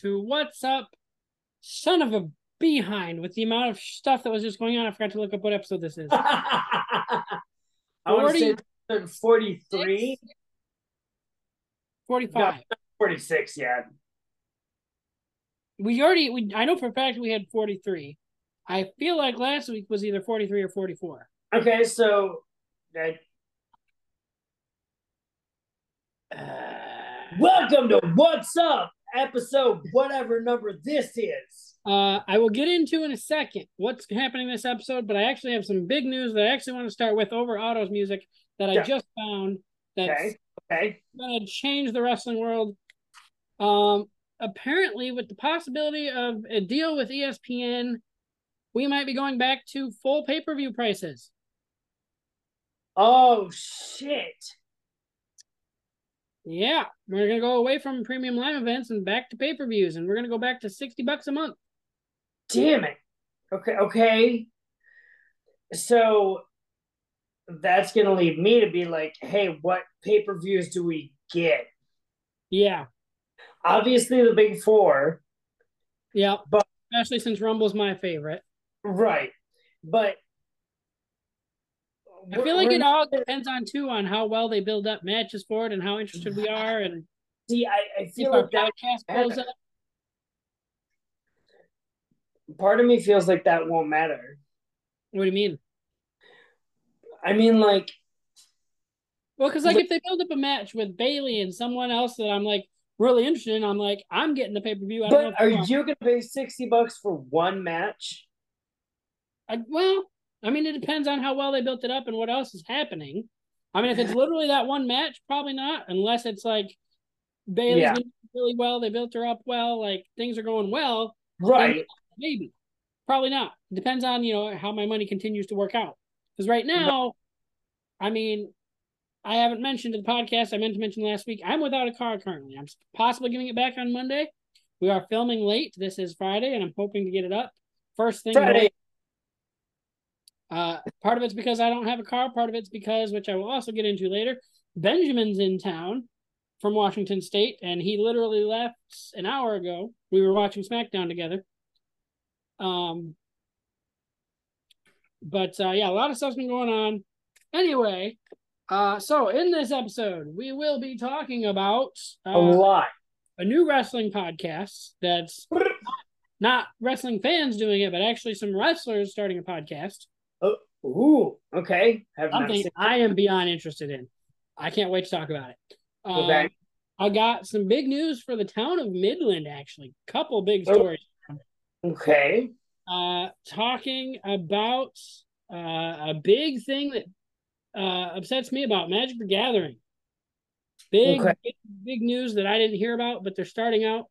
to What's Up, Son of a Behind, with the amount of stuff that was just going on. I forgot to look up what episode this is. I want to say 43. 45. No, 46, yeah. We already, we I know for a fact we had 43. I feel like last week was either 43 or 44. Okay, so that. Uh, welcome to What's Up, episode whatever number this is. Uh, I will get into in a second what's happening this episode, but I actually have some big news that I actually want to start with over Otto's music that I Yeah. just found that's Okay, okay. going to change the wrestling world. Um, apparently, with the possibility of a deal with ESPN, we might be going back to full pay per view prices. Oh, shit. Yeah, we're gonna go away from premium live events and back to pay per views, and we're gonna go back to sixty bucks a month. Damn it. Okay, okay. So that's going to leave me to be like, hey, what pay per views do we get? Yeah, Obviously, the big four. yeah, But- especially since Rumble's my favorite. Right. But I feel like it all depends on too on how well they build up matches for it and how interested we are, and see. I, I feel our like that podcast blows up. part of me feels like that won't matter. What do you mean? I mean, like, Well, because like But- if they build up a match with Bayley and someone else that I'm like really interested in, I'm like I'm getting the pay per view. I don't know but are you are. you going to pay sixty bucks for one match? I, well, I mean, it depends on how well they built it up and what else is happening. I mean, if it's literally that one match, probably not, unless it's like Bayley's Yeah. doing really well, they built her up well, like things are going well. Right. Maybe, probably not. Depends on you know how my money continues to work out. Because right now, I mean, I haven't mentioned to the podcast. I meant to mention last week. I'm without a car currently. I'm possibly giving it back on Monday. We are filming late. This is Friday, and I'm hoping to get it up first thing. Friday. Uh, part of it's because I don't have a car. Part of it's because, which I will also get into later, Benjamin's in town from Washington State, and he literally left an hour ago. We were watching SmackDown together. Um, but uh, yeah, a lot of stuff's been going on. Anyway, uh, so in this episode, we will be talking about A uh, lot. a new wrestling podcast that's not wrestling fans doing it, but actually some wrestlers starting a podcast. Oh, ooh. Okay. Something. I am beyond interested in. I can't wait to talk about it. Um, Okay. I got some big news for the town of Midland, actually. Couple big Oh. stories. Okay. Uh, talking about uh, a big thing that uh, upsets me about Magic the Gathering. Big, Okay. big, big news that I didn't hear about, but they're starting out.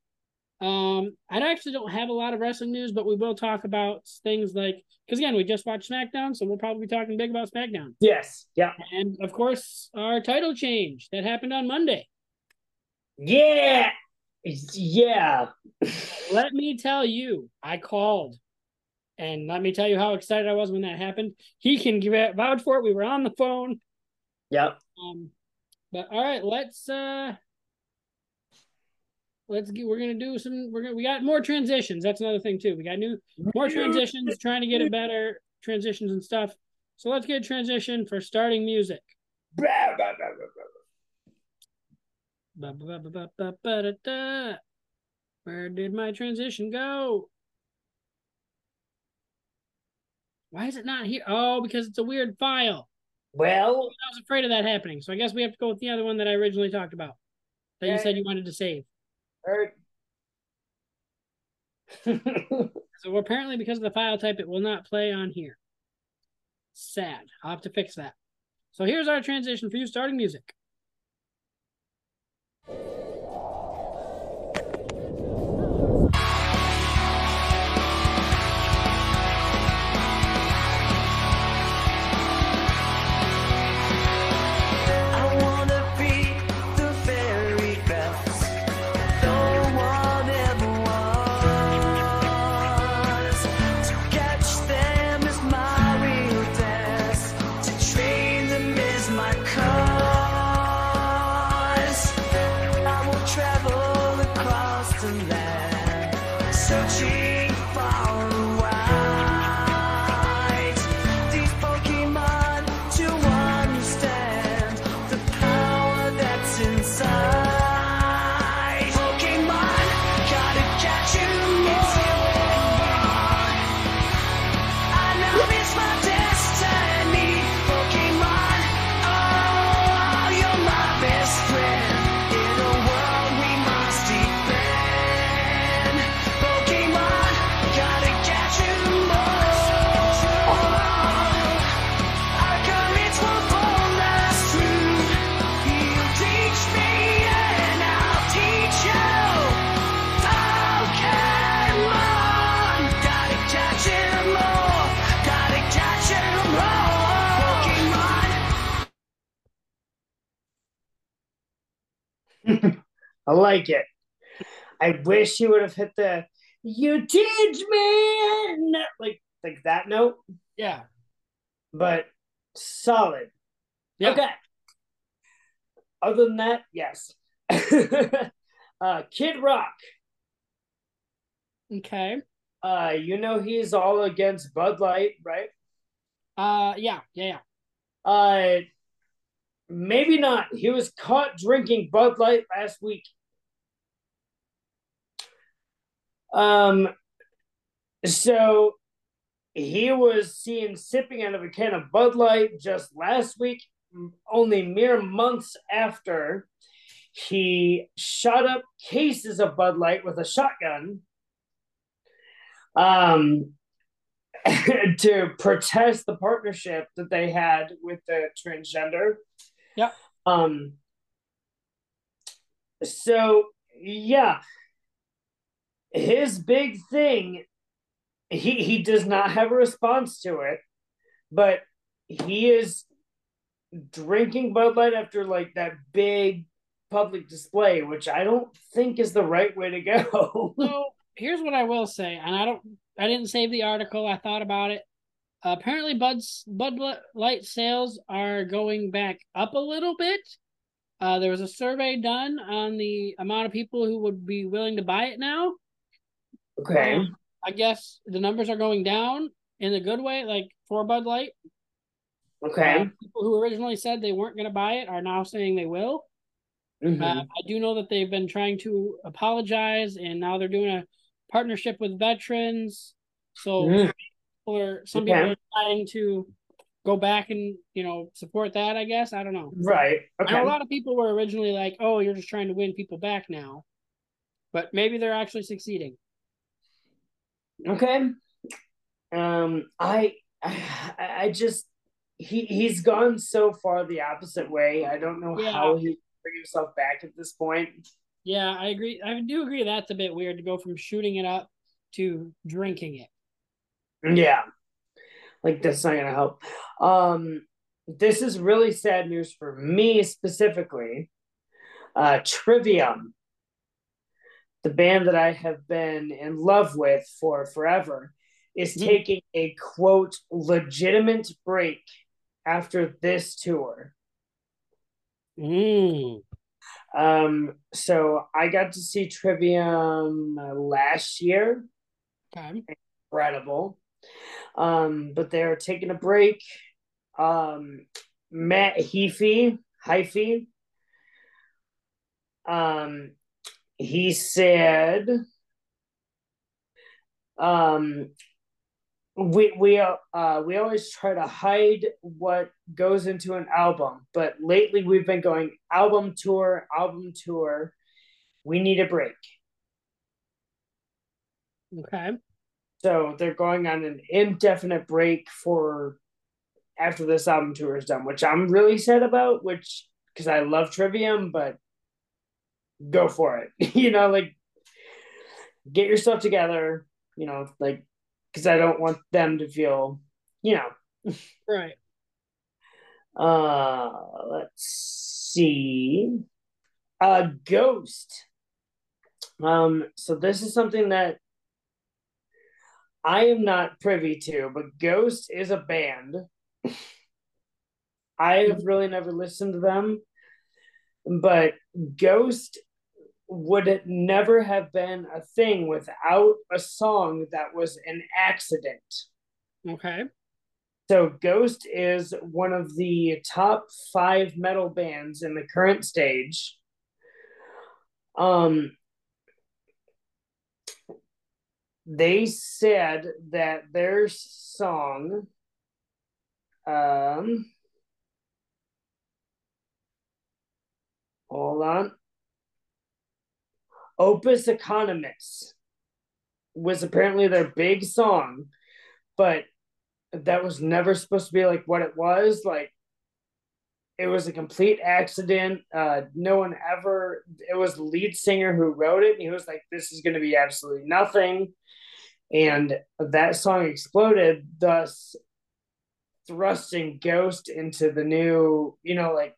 Um, I actually don't have a lot of wrestling news, but we will talk about things like because again, we just watched SmackDown, so we'll probably be talking big about SmackDown. Yes. Yeah. And of course, our title change that happened on Monday. Yeah. Yeah. Let me tell you, I called. And let me tell you how excited I was when that happened. He can give it vouch for it. We were on the phone. Yep. Um, but all right, let's uh let's get we're gonna do some we're gonna we got more transitions. That's another thing too. We got new more transitions, trying to get it better, transitions and stuff. So let's get a transition for starting music. Where did my transition go? Why is it not here? Oh, because it's a weird file. Well, I was afraid of that happening. So I guess we have to go with the other one that I originally talked about. That you said you wanted to save. Er- So apparently because of the file type, it will not play on here. Sad. I'll have to fix that. So here's our transition for you starting music. I like it. I wish you would have hit the "You teach me" like like that note, Yeah. but solid. Yeah. Okay. Other than that, yes. uh, Kid Rock. Okay. Uh, you know he's all against Bud Light, right? Uh yeah, yeah, yeah. Uh, maybe not. He was caught drinking Bud Light last week. Um, so he was seen sipping out of a can of Bud Light just last week, only mere months after he shot up cases of Bud Light with a shotgun. Um, to protest the partnership that they had with the transgender. Yeah. Um. So yeah, his big thing, he he does not have a response to it, but he is drinking Bud Light after like that big public display, which I don't think is the right way to go. So here's what I will say, and I don't, I didn't save the article. I thought about it. apparently, Bud's Bud Light sales are going back up a little bit. Uh, there was a survey done on the amount of people who would be willing to buy it now. Okay. Um, I guess the numbers are going down in a good way, like for Bud Light. Okay. People who originally said they weren't going to buy it are now saying they will. Mhm. Uh, I do know that they've been trying to apologize, and now they're doing a partnership with veterans. So, Mm. or some Okay. people are trying to go back and you know support that. I guess I don't know. Right. I know a lot of people were originally like, "Oh, you're just trying to win people back now," but maybe they're actually succeeding. Okay. Um, I, I, I just he he's gone so far the opposite way. I don't know Yeah. how he bring himself back at this point. Yeah, I agree. I do agree that's a bit weird to go from shooting it up to drinking it. Yeah, like that's not gonna help. Um, this is really sad news for me specifically. Uh, Trivium, the band that I have been in love with for forever, is Mhm. taking a quote legitimate break after this tour. Mm. Um, so I got to see Trivium last year. Okay. Incredible. Um, but they're taking a break. Um, Matt Heafy, Hyphy, um, he said, um, we we uh we always try to hide what goes into an album, but lately we've been going album tour, album tour. We need a break. Okay. So they're going on an indefinite break for after this album tour is done, which I'm really sad about, which because I love Trivium, but go for it. you know, like get yourself together, you know, like because I don't want them to feel, you know, Right. uh let's see. Uh Ghost. Um, so this is something that I am not privy to, but Ghost is a band. I have really never listened to them, but Ghost would never have been a thing without a song that was an accident. Okay. So Ghost is one of the top five metal bands in the current stage. Um, they said that their song, um, hold on, Opus Economus was apparently their big song, but that was never supposed to be like what it was. Like it was a complete accident. Uh, no one ever. It was lead singer who wrote it. And he was like, "This is going to be absolutely nothing," and that song exploded, thus thrusting Ghost into the new, you know, like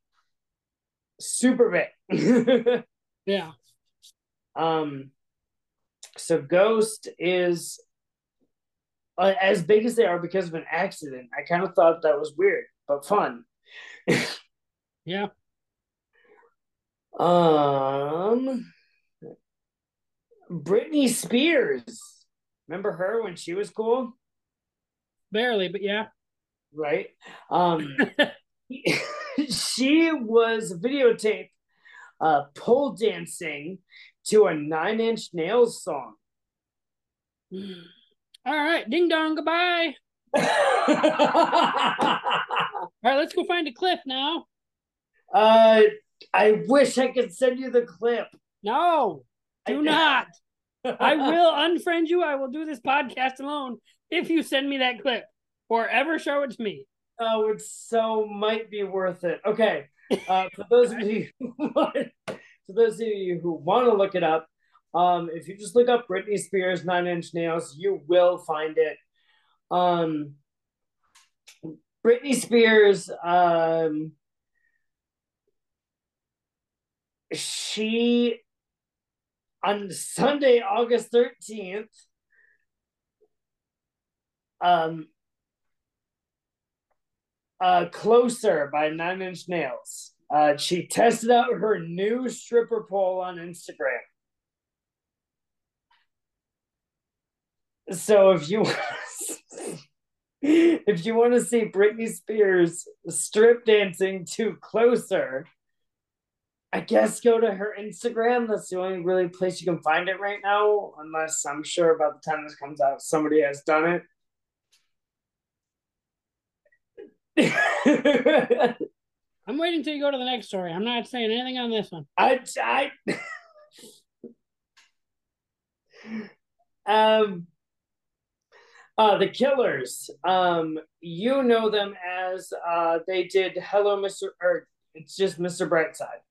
super big. Yeah. Um, so Ghost is uh, as big as they are because of an accident. I kind of thought that was weird, but fun. Yeah. Um, Britney Spears. Remember her when she was cool, Barely, but yeah. right? Um, she was videotaped uh, pole dancing to a Nine Inch Nails song. All right. Ding dong. Goodbye. All right. Let's go find a clip now. uh, I wish I could send you the clip. No, do I- not. I will unfriend you. I will do this podcast alone if you send me that clip or ever show it to me. Oh, it so might be worth it. Okay. Uh, for those of you who want, for those of you who want to look it up, um, if you just look up Britney Spears Nine Inch Nails, you will find it. Um, Britney Spears, um, she on Sunday, August thirteenth, um, uh, Closer by Nine Inch Nails. Uh, she tested out her new stripper pole on Instagram. So if you if you want to see Britney Spears strip dancing to Closer, I guess go to her Instagram. That's the only really place you can find it right now, unless I'm sure by the time this comes out, somebody has done it. I'm waiting till you go to the next story. I'm not saying anything on this one. I, I, um, uh, the Killers. Um, you know them as uh, they did "Hello, Mr." or it's just Mr. Brightside.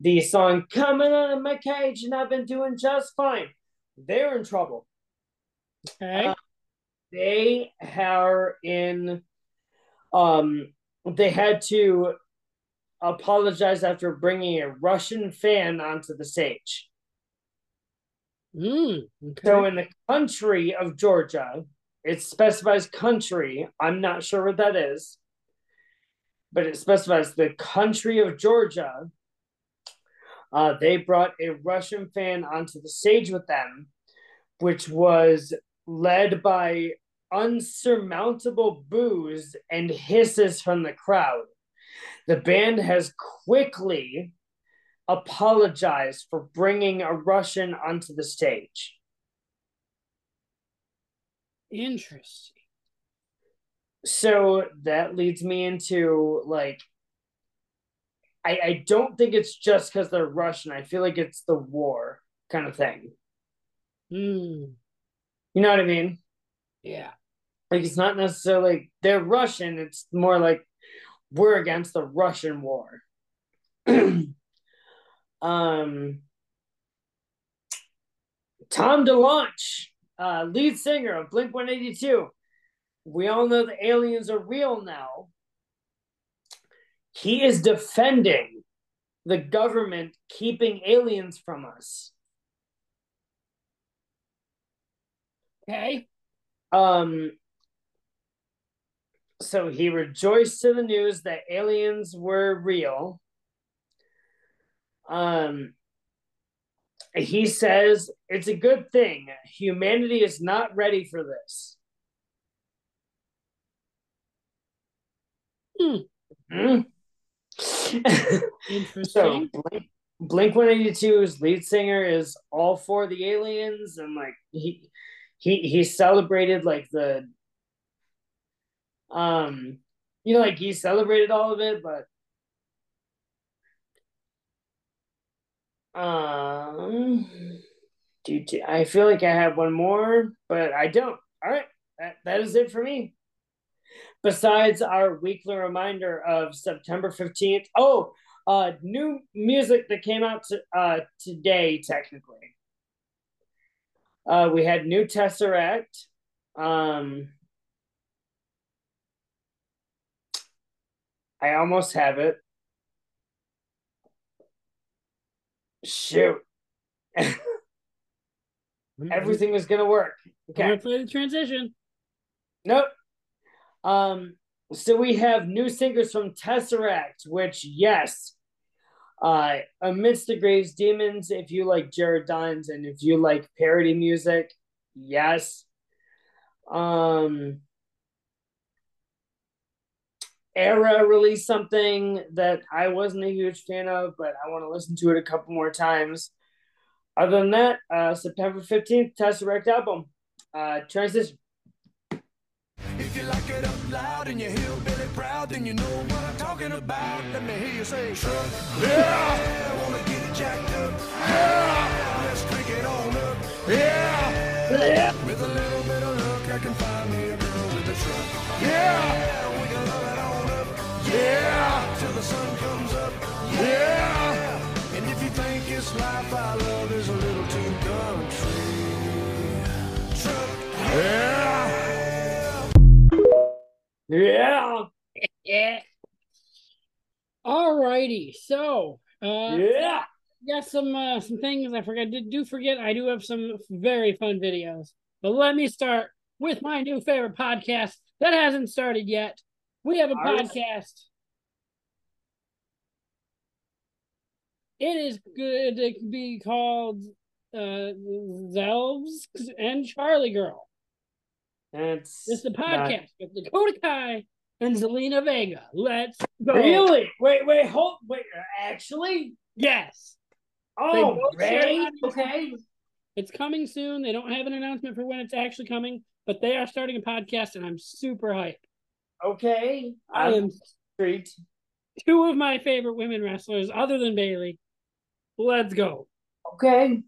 The song "Coming Out of My Cage" and I've been doing just fine. They're in trouble. Okay. Uh, They are in. Um, they had to apologize after bringing a Russian fan onto the stage. Mm, okay. So in the country of Georgia, it specifies country. I'm not sure what that is, but it specifies the country of Georgia. Uh, they brought a Russian fan onto the stage with them, which was led by unsurmountable boos and hisses from the crowd. The band has quickly apologized for bringing a Russian onto the stage. Interesting. So that leads me into like, I, I don't think it's just because they're Russian. I feel like it's the war kind of thing. Mm, You know what I mean? yeah. Like it's not necessarily like they're Russian. It's more like we're against the Russian war. um, Tom DeLonge, uh, lead singer of Blink One Eighty Two. We all know the aliens are real now. He is defending the government keeping aliens from us. Okay. Um, so he rejoiced to the news that aliens were real. Um, he says it's a good thing. Humanity is not ready for this. Hmm. Hmm. Interesting. so Blink, Blink 182's lead singer is all for the aliens and like he he he celebrated like the um you know like he celebrated all of it but um do I feel like I have one more but I don't. All right. That, that is it for me. Besides our weekly reminder of September 15th oh uh new music that came out to, uh today technically. Uh we had new tesseract. Um i almost have it shoot. Everything was gonna work. Okay. gonna play the transition. Nope. Um, so we have new singers from Tesseract, which yes. Uh amidst the graves demons, if you like Jared Dines and if you like parody music, yes. Um ERRA released something that I wasn't a huge fan of, but I want to listen to it a couple more times. Other than that, uh September 15th, Tesseract album. Uh transition. If you like it up loud and you're hillbilly proud, then you know what I'm talking about. Let me hear you say, truck. Yeah, I wanna get it jacked up. Yeah, let's drink it on up. Yeah, with a little bit of luck, I can find me a girl with a truck. Yeah, Yeah, till the sun comes up. Yeah, and if you think it's life I love is a little too country. Truck. Yeah. Yeah. Yeah. Alrighty, so uh Yeah. got some uh, some things I forgot. Did do forget I do have some very fun videos. But let me start with my new favorite podcast that hasn't started yet. We have a Ours? podcast. It is good to be called uh Zelves and Charlie Girl. That's It's the not- podcast with Dakota Kai and Zelina Vega. Let's go. Really? Wait, wait, hold wait, actually? Yes. Oh, both share Ray? audience. Okay. It's coming soon. They don't have an announcement for when it's actually coming, but they are starting a podcast, and I'm super hyped. Okay. I I'm am intrigued. two of my favorite women wrestlers, other than Bayley. Let's go. Okay.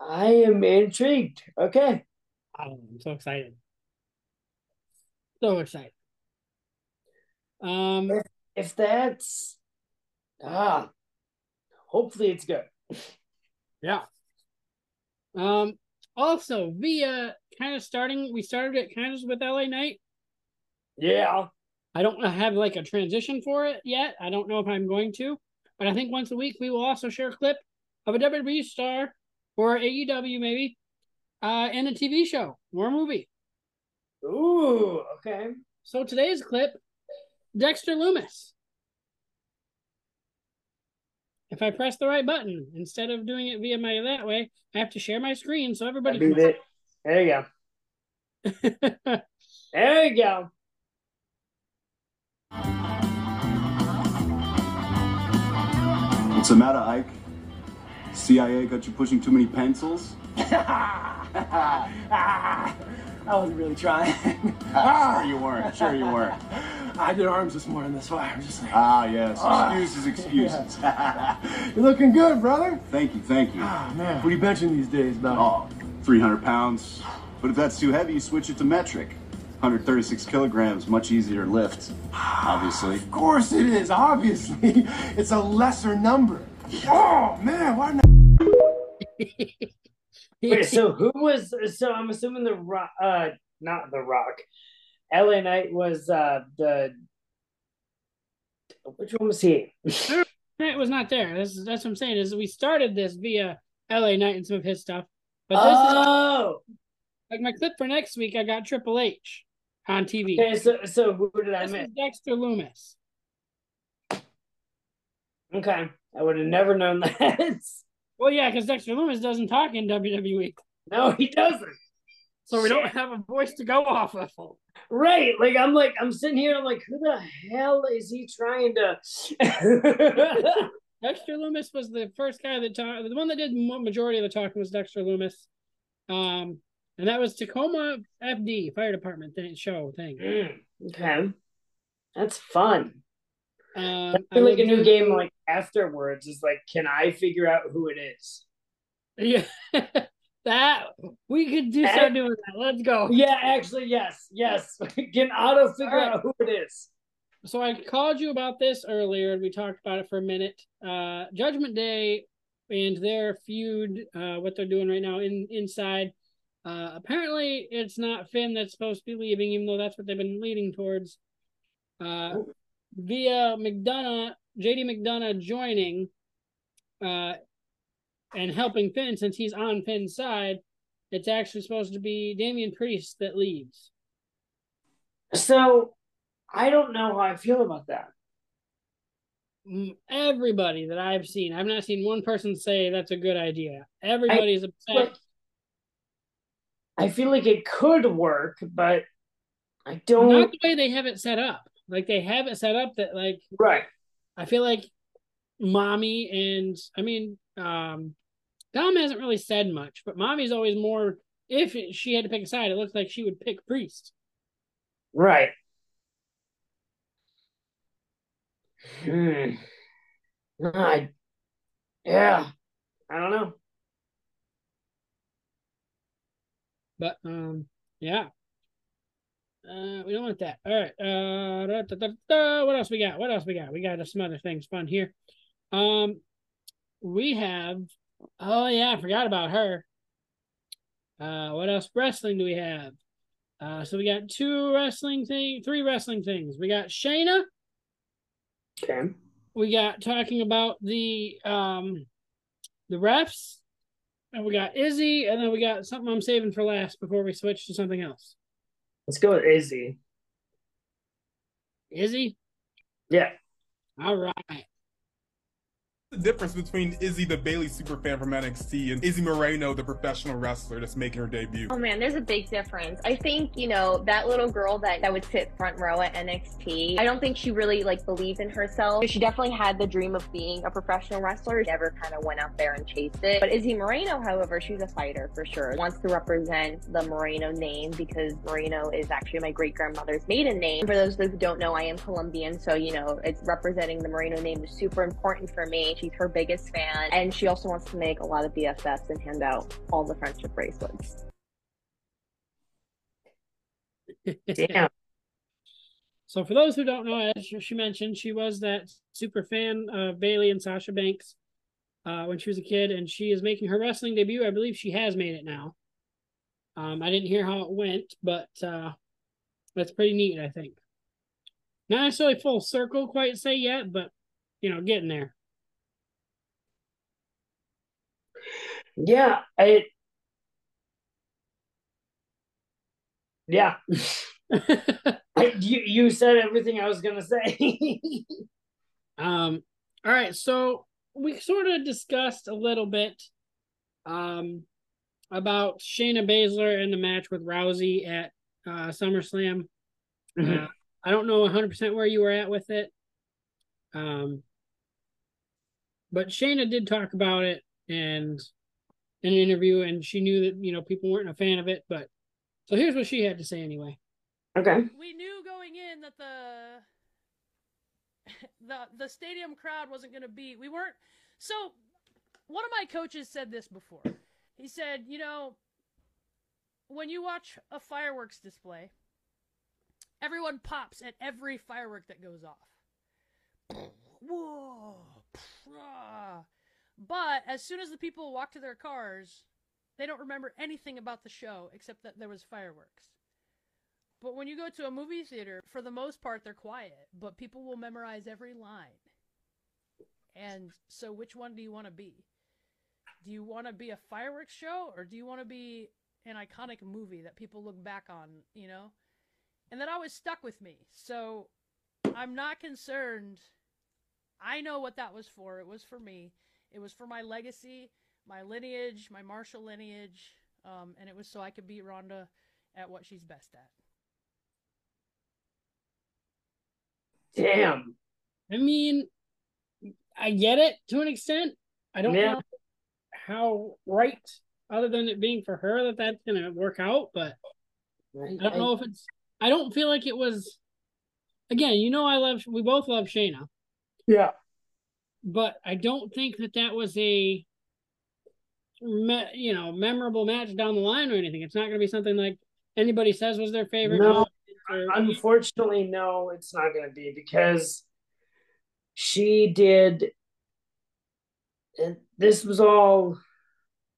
I am intrigued. Okay. Oh, I'm so excited. So excited. Um, If that's ah hopefully it's good. yeah. Um, also via kind of starting, we started it kind of with LA Knight. Yeah. I don't have like a transition for it yet. I don't know if I'm going to, but I think once a week we will also share a clip of a WWE star or AEW maybe, uh, and a TV show or a movie. Ooh, okay. So today's clip, Dexter Lumis. If I press the right button instead of doing it via my that way, I have to share my screen so everybody it. There you go. There you go. What's the matter, Ike? CIA got you pushing too many pencils? I wasn't really trying. Ah, sure you weren't. Sure you weren't. I did arms this morning, that's why I'm just like, Ah, yes. Ah. Excuses, excuses. you're looking good, brother. thank you, thank you. Oh, man, what are you benching these days, Doc? Oh, 300 pounds. But if that's too heavy, you switch it to metric. 136 kilograms, much easier lift. Obviously. Of course it is, obviously. It's a lesser number. Oh, man, why not? Wait, so who was so I'm assuming the rock uh not the rock. LA Knight was uh the which one was he? it was not there. That's that's what I'm saying. Is we started this via LA Knight and some of his stuff, but this is oh like my clip for next week. I got Triple H on TV. okay, so so who did I This miss? is Dexter Lumis. Okay. I would have never known that. Well, yeah, because Dexter Lumis doesn't talk in WWE, no, he doesn't. so we don't have a voice to go off of. Right. Like I'm like I'm sitting here, I'm like, who the hell is he trying to Dexter Lumis was the first guy that talked. The one that did majority of the talking was Dexter Lumis, um, and that was Tacoma FD Fire Department thing, show thing. Mm, okay. That's fun. Um, That's like a new game like afterwards is like, can I figure out who it is? Yeah, that we could do start doing that. Let's go. Yeah, actually, yes, yes. Can Otto figure right. out who it is? So I called you about this earlier, and we talked about it for a minute. Uh, Judgment Day and their feud, uh, what they're doing right now in inside. Uh, apparently, it's not Finn that's supposed to be leaving, even though that's what they've been leading towards. Uh, via McDonagh, JD McDonagh joining. uh, and helping Finn since he's on Finn's side, it's actually supposed to be Damian Priest that leaves. So I don't know how I feel about that. Everybody that I've seen, I've not seen one person say that's a good idea. Everybody's upset. Like, I feel like it could work, but I don't. Not the way they have it set up. Like they have it set up that like Right. I feel like mommy and I mean um Dom hasn't really said much, but mommy's always more if she had to pick a side, it looks like she would pick Priest. Right. Hmm. I, yeah. I don't know. But um yeah. Uh we don't want that. All right. Uh da, da, da, what else we got? What else we got? We got some other things fun here. Um we have oh yeah, I forgot about her. Uh what else wrestling do we have? Uh so we got two wrestling thing, three wrestling things. We got Shayna, Okay. we got talking about the um the refs, and we got Izzy, and then we got something I'm saving for last before we switch to something else. Let's go with Izzy. Izzy? Yeah. All right. The difference between Izzy, the Bayley superfan from NXT, and Izzy Moreno, the professional wrestler that's making her debut? Oh man, there's a big difference. I think, you know, that little girl that, that would sit front row at NXT, I don't think she really like believed in herself. She definitely had the dream of being a professional wrestler, never kind of went out there and chased it. But Izzy Moreno, however, she's a fighter for sure. Wants to represent the Moreno name because Moreno is actually my great grandmother's maiden name. For those who don't know, I am Colombian, so you know, it's representing the Moreno name is super important for me. She's her biggest fan, and she also wants to make a lot of BFFs and hand out all the friendship bracelets. Damn. So for those who don't know, as she mentioned, she was that super fan of Bayley and Sasha Banks uh, when she was a kid, and she is making her wrestling debut. I believe she has made it now. Um, I didn't hear how it went, but uh, that's pretty neat. I think not necessarily full circle, quite say yet, but you know, getting there. Yeah. I. Yeah. I, you you said everything I was gonna say. Um, all right, so we sort of discussed a little bit um about Shayna Baszler in the match with Rousey at uh SummerSlam. Mhm. Uh, I don't know 100% where you were at with it. Um but Shayna did talk about it and in an interview and she knew that, you know, people weren't a fan of it, but so here's what she had to say anyway. okay. we knew going in that the the the stadium crowd wasn't going to be we weren't so one of my coaches said this before he said you know when you watch a fireworks display everyone pops at every firework that goes off whoa. But as soon as the people walk to their cars they don't remember anything about the show except that there was fireworks but when you go to a movie theater, for the most part, they're quiet, but people will memorize every line. And so, which one do you want to be? Do you want to be a fireworks show, or do you want to be an iconic movie that people look back on, you know? And that always stuck with me. So, I'm not concerned. I know what that was for. It was for me, it was for my legacy, my lineage, my martial lineage, um, and it was so I could beat Ronda at what she's best at. Damn. I mean, I get it to an extent. I don't Yeah. know how right, other than it being for her, that that's going to work out. But I don't know if it's. I don't feel like it was. Again, you know, I love. We both love Shayna, Yeah. But I don't think that that was a. Me, you know, memorable match down the line or anything. It's not going to be something like anybody says was their favorite. No, or- Unfortunately, no, it's not going to be because she did. And this was all.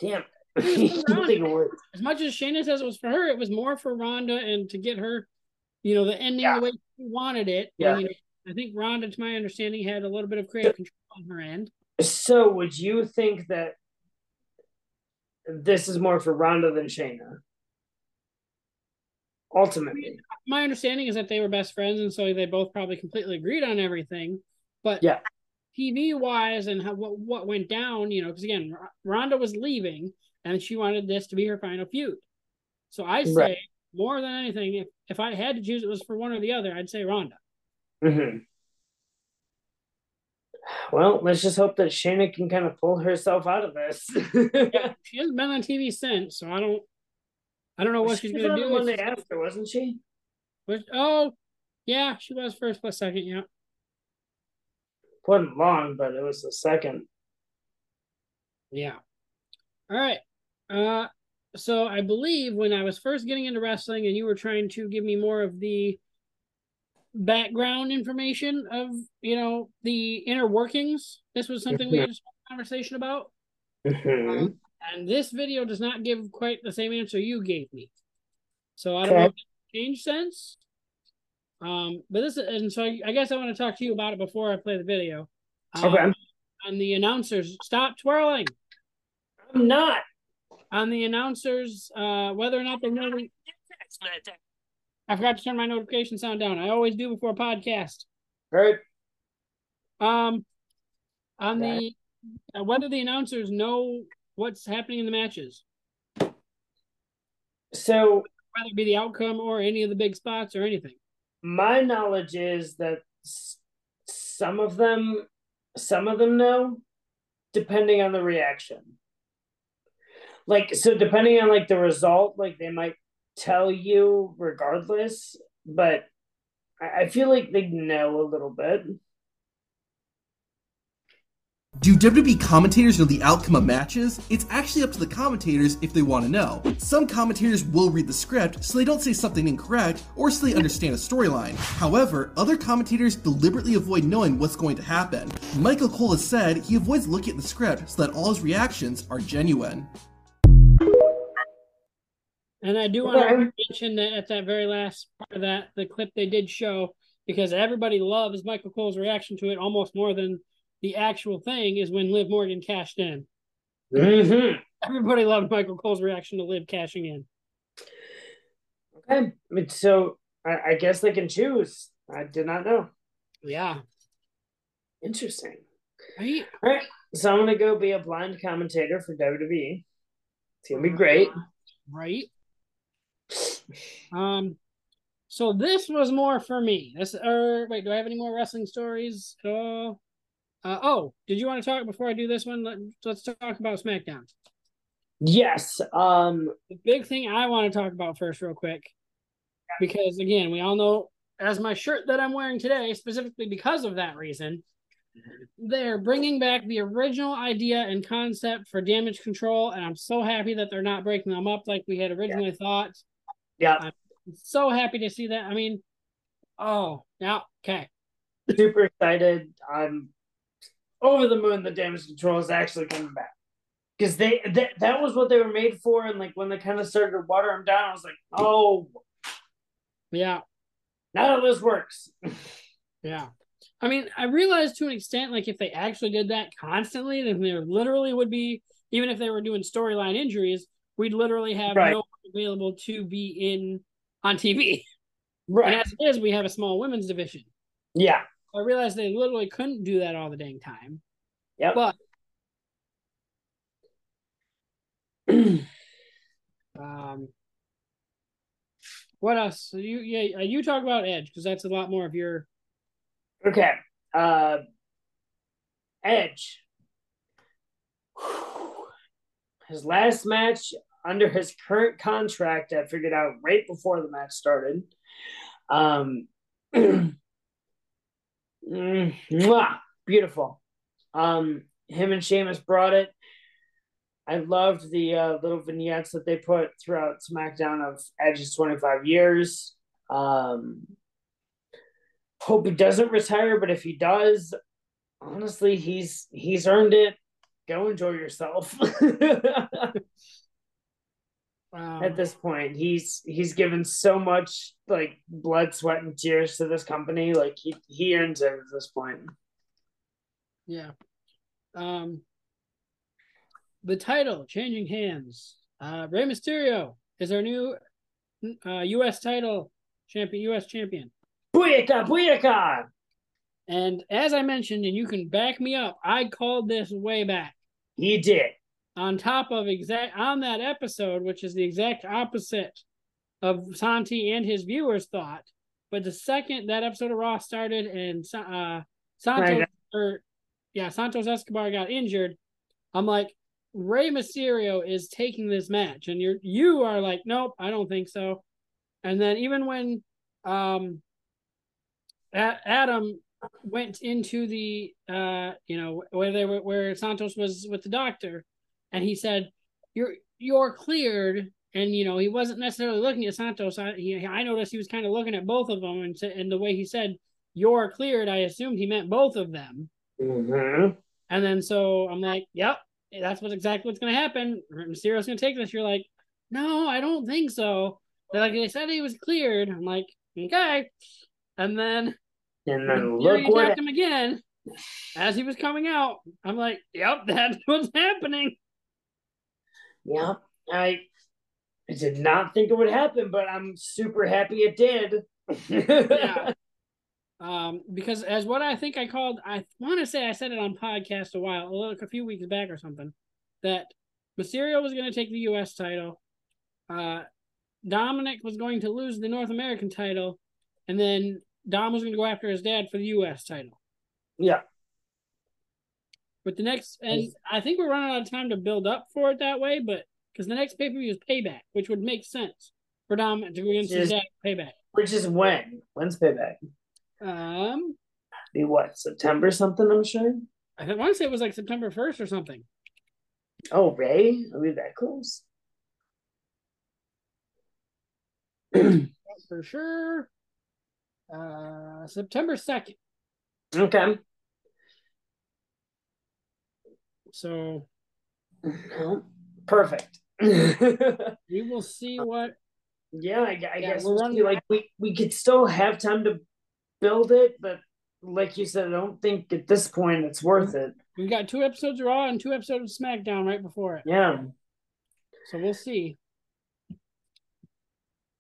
Damn. I can't think of words. as much as Shayna says it was for her, it was more for Ronda and to get her, you know, the ending Yeah. the way she wanted it. Yeah. And, you know, I think Ronda, to my understanding, had a little bit of creative control on her end. So, would you think that this is more for Ronda than Shayna? Ultimately, My understanding is that they were best friends, and so they both probably completely agreed on everything. But yeah, TV wise and how, what what went down, you know, because again, R- Ronda was leaving, and she wanted this to be her final feud. So I say Right. more than anything, if if I had to choose, it was for one or the other. I'd say Ronda. hmm Well, let's just hope that Shayna can kind of pull herself out of this. Yeah, she hasn't been on TV since, so I don't, I don't know what She she's was gonna on do. the one It's day after, wasn't she? But oh, yeah, she was first plus second. Yeah, wasn't long, but it was the second. yeah. All right. Uh, so I believe when I was first getting into wrestling, and you were trying to give me more of the background information of you know the inner workings. This was something we had a conversation about, Mhm. and this video does not give quite the same answer you gave me. So I don't know Okay. if it changed sense. Um, but this and so I, I guess I want to talk to you about it before I play the video. Um, Okay. On the announcers, stop twirling. I'm not. On the announcers, uh, whether or not they know. I forgot to turn my notification sound down. I always do before a podcast. Right. Um, on the uh, whether the announcers know what's happening in the matches, So whether it be the outcome or any of the big spots or anything. my knowledge is that some of them, some of them know, depending on the reaction. Like so, depending on like the result, like they might tell you regardless. But I, feel like they know a little bit. Do WWE commentators know the outcome of matches? It's actually up to the commentators if they want to know. Some commentators will read the script so they don't say something incorrect or so they understand a storyline. However, other commentators deliberately avoid knowing what's going to happen. Michael Cole has said he avoids looking at the script so that all his reactions are genuine. And I do want to mention that at that very last part of that, the clip they did show, because everybody loves Michael Cole's reaction to it almost more than the actual thing, is when Liv Morgan cashed in. Mm-hmm. Everybody loved Michael Cole's reaction to Liv cashing in. Okay, so I, I guess they can choose. I did not know. Yeah. Interesting. Right? All right, so I'm gonna go be a blind commentator for WWE. It's gonna be great. Right. Um, so this was more for me. This or wait, do I have any more wrestling stories at all? Uh, oh, did you want to talk before I do this one? Let, let's talk about SmackDown. Yes. Um. The big thing I want to talk about first, real quick, because again, we all know as my shirt that I'm wearing today, specifically because of that reason, they're bringing back the original idea and concept for damage control, and I'm so happy that they're not breaking them up like we had originally thought. Yeah. I'm so happy to see that. I mean, oh, now, okay. Super excited. I'm over the moon. The damage control is actually coming back because they that that was what they were made for, and like when they kind of started to water them down, I was like, oh, Yeah, now this works. yeah. I mean, I realized to an extent, like if they actually did that constantly, then there literally would be, even if they were doing storyline injuries, we'd literally have Right. no available to be in on TV. And Right. as it is, we have a small women's division. Yeah. I realized they literally couldn't do that all the dang time. Yep. But um, what else? So you yeah, you talk about Edge because that's a lot more of your Okay. Uh Edge. His last match under his current contract, I figured out right before the match started. Um mm, mwah, beautiful. Um him and Sheamus brought it. I loved the uh, little vignettes that they put throughout SmackDown of Edge's 25 years. Um, hope he doesn't retire, but if he does, honestly, he's he's earned it. Go enjoy yourself. At this point, he's he's given so much like blood, sweat, and tears to this company. Like he he earns it at this point. yeah. Um, the title changing hands. Uh, Rey Mysterio is our new uh, U.S. title champion, U.S. champion. Booyaka, booyaka! And as I mentioned, and you can back me up, I called this way back. He did. On top of exact on that episode, which is the exact opposite of Santi and his viewers thought. But the second that episode of Raw started and uh, Santos or yeah Santos Escobar got injured, I'm like Rey Mysterio is taking this match, and you're you are like nope, I don't think so. And then even when um Adam went into the uh you know where they were where Santos was with the doctor and he said you're you're cleared. And you know he wasn't necessarily looking at Santos. I he, I noticed he was kind of looking at both of them and and the way he said you're cleared I assumed he meant both of them. Mm-hmm. and then so I'm like yep that's what exactly what's going to happen. Mysterio's going to take this. You're like no I don't think so. They're like they said he was cleared. I'm like okay. And then and then look you what him again. As he was coming out. I'm like, yep, that's what's happening. Yeah, I I did not think it would happen, but I'm super happy it did. yeah. Um, because as what I think I called, I want to say I said it on podcast a while, like a few weeks back or something, that Mysterio was going to take the U.S. title. Uh, Dominic was going to lose the North American title, and then Dom was going to go after his dad for the U.S. title. Yeah. But the next, and I think we're running out of time to build up for it that way, but because the next pay per view is Payback, which would make sense for Dom to go against his Is- dad. Payback. Which is when? When's payback? Um, Be what? September something, I'm sure. I want to say it was like September first or something. Oh, Ray? Are we that close? for sure. Uh, September second. Okay. So Perfect. we will see what. Yeah, I, I Yeah, guess we're we'll see. running- like we we could still have time to build it, but like you said, I don't think at this point it's worth it. We've got two episodes of Raw and two episodes of SmackDown right before it. Yeah. So we'll see.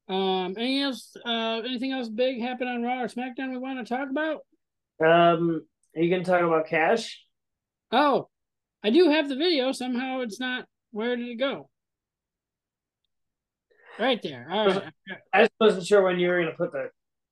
Um, anything else? Uh, anything else big happen on Raw or SmackDown we want to talk about? Um, are you gonna talk about Cash? Oh, I do have the video. Somehow it's not. Where did it go? Right there. All right. I just wasn't sure when you were gonna put that.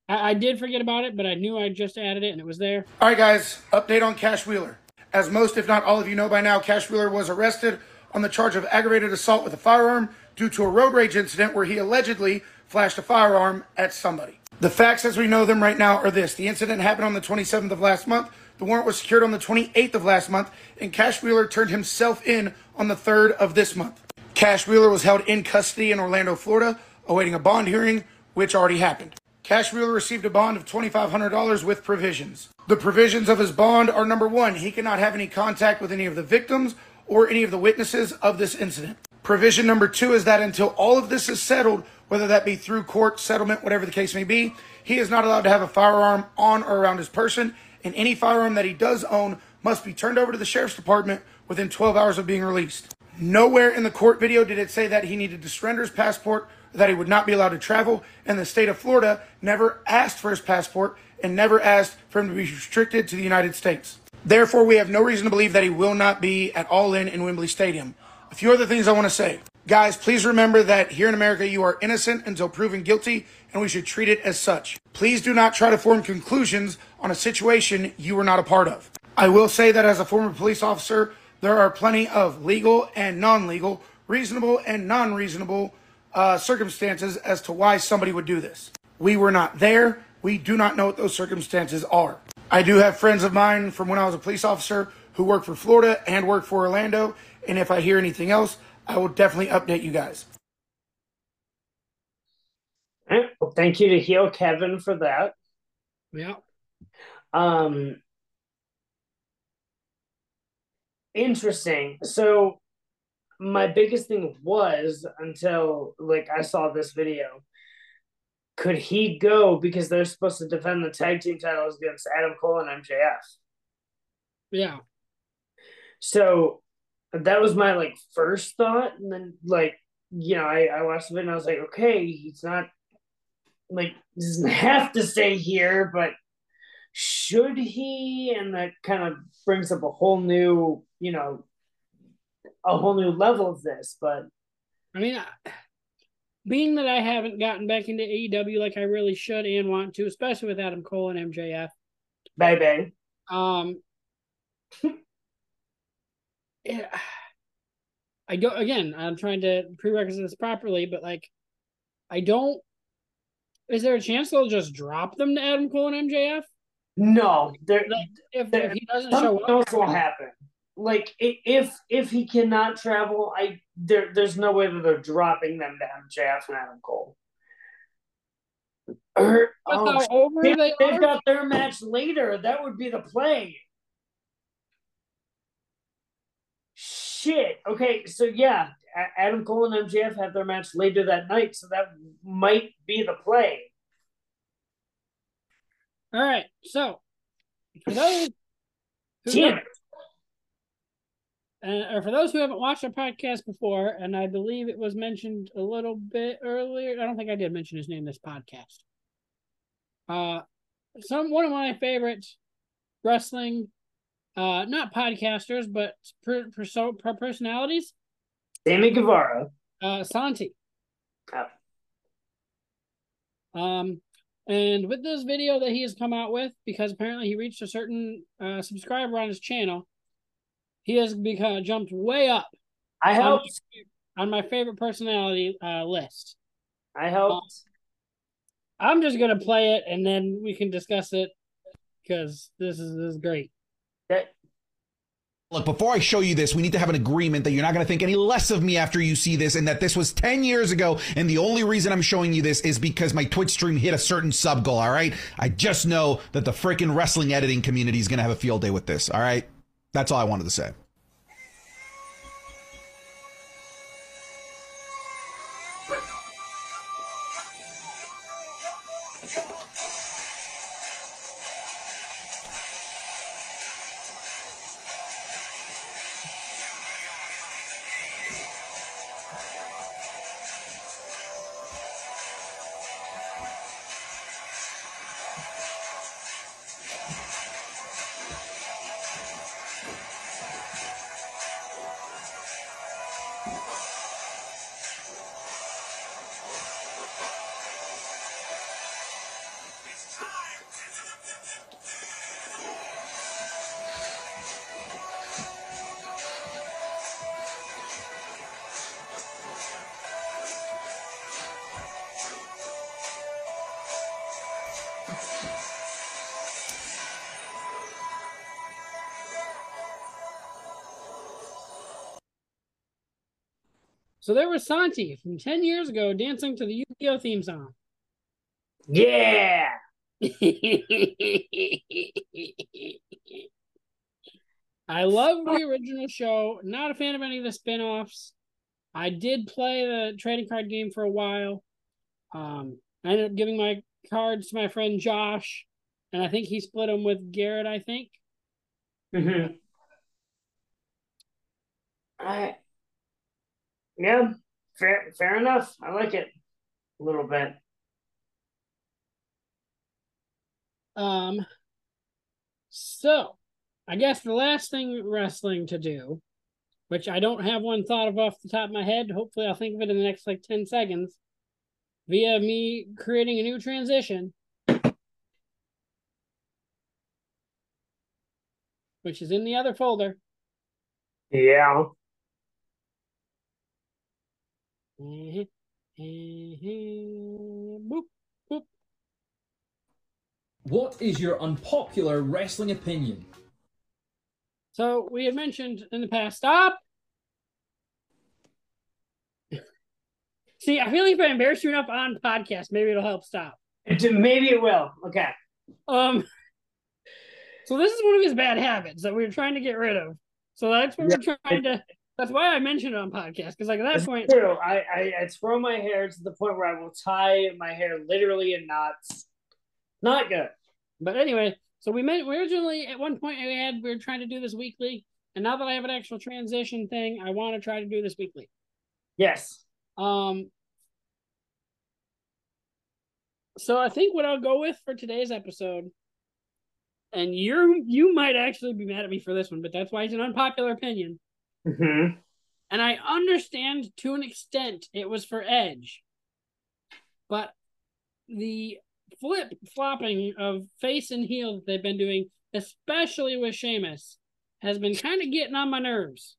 I, I did forget about it, but I knew I just added it and it was there. All right, guys, update on Cash Wheeler. As most, if not all of you know by now, Cash Wheeler was arrested on the charge of aggravated assault with a firearm due to a road rage incident where he allegedly flashed a firearm at somebody. The facts as we know them right now are this the incident happened on the 27th of last month. The warrant was secured on the 28th of last month, and Cash Wheeler turned himself in on the 3rd of this month. Cash Wheeler was held in custody in Orlando, Florida, awaiting a bond hearing, which already happened. Cash Wheeler received a bond of $2,500 with provisions. The provisions of his bond are number one, he cannot have any contact with any of the victims or any of the witnesses of this incident. Provision number two is that until all of this is settled, whether that be through court, settlement, whatever the case may be, he is not allowed to have a firearm on or around his person, and any firearm that he does own must be turned over to the sheriff's department within 12 hours of being released. Nowhere in the court video did it say that he needed to surrender his passport, that he would not be allowed to travel, and the state of Florida never asked for his passport and never asked for him to be restricted to the United States. Therefore, we have no reason to believe that he will not be at All In in Wembley Stadium. A few other things I want to say. Guys, please remember that here in America, you are innocent until proven guilty, and we should treat it as such. Please do not try to form conclusions on a situation you were not a part of. I will say that as a former police officer, there are plenty of legal and non legal, reasonable and non reasonable uh, circumstances as to why somebody would do this. We were not there. We do not know what those circumstances are. I do have friends of mine from when I was a police officer who work for Florida and work for Orlando, and if I hear anything else, I will definitely update you guys. All right, Well, thank you to Heal Kevin for that. Yeah. Um, interesting. So, my biggest thing was until like I saw this video. Could he go because they're supposed to defend the tag team titles against Adam Cole and MJF? Yeah. So that was my like first thought, and then like you know I I watched it and I was like, okay, he's not like doesn't have to stay here, but should he? And that kind of brings up a whole new you know a whole new level of this, but I mean, I- being that I haven't gotten back into AEW like I really should and want to, especially with Adam Cole and MJF, baby. um, yeah, I go again. I'm trying to prerequisite this properly, but like, I don't. Is there a chance they'll just drop them to Adam Cole and MJF? No, there If, there- if he doesn't show up, else will happen. Like if if he cannot travel, I there there's no way that they're dropping them to MJF and Adam Cole. Or, But oh, over they they've got their match later. That would be the play. Shit. Okay, so yeah, Adam Cole and MJF have their match later that night, so that might be the play. All right, so for those who Damn it. Uh, or for those who haven't watched our podcast before, and I believe it was mentioned a little bit earlier. I don't think I did mention his name this podcast. Uh, some one of my favorite wrestling, uh, not podcasters, but per, perso- per personalities, Sammy Guevara. uh, Santi. Oh. Um, and with this video that he has come out with, because apparently he reached a certain uh, subscriber on his channel, he has become jumped way up. I on helped. my- on my favorite personality uh, list. I helped. I'm just gonna play it and then we can discuss it because this is this is great. Look, before I show you this, we need to have an agreement that you're not going to think any less of me after you see this and that this was 10 years ago. And the only reason I'm showing you this is because my Twitch stream hit a certain sub goal. All right. I just know that the freaking wrestling editing community is going to have a field day with this. All right. That's all I wanted to say. So there was Santi from ten years ago dancing to the Yu-Gi-Oh theme song. Yeah. I love the original show. Not a fan of any of the spin-offs. I did play the trading card game for a while. Um, I ended up giving my cards to my friend Josh, and I think he split them with Garrett. I think. Mm-hmm. I yeah, fair fair enough. I like it a little bit. Um, so I guess the last thing wrestling to do, which I don't have one thought of off the top of my head. Hopefully, I'll think of it in the next like 10 seconds via me creating a new transition, which is in the other folder. Yeah. Boop, boop. What is your unpopular wrestling opinion? So we had mentioned in the past. Stop. See, I feel like if I embarrass you enough on podcast, maybe it'll help stop. It- Maybe it will. Okay. Um. So this is one of his bad habits that we are trying to get rid of. So that's what we're trying to. That's why I mentioned it on podcast because, like, at that It's point, true. I, I I throw my hair to the point where I will tie my hair literally in knots. Not good. But anyway, so we meant we originally at one point we had we were trying to do this weekly, and now that I have an actual transition thing, I want to try to do this weekly. Yes. Um. So I think what I'll go with for today's episode, and you're you might actually be mad at me for this one, but that's why it's an unpopular opinion. Mm-hmm. And I understand to an extent it was for Edge, but the flip flopping of face and heel that they've been doing, especially with Sheamus, has been kind of getting on my nerves.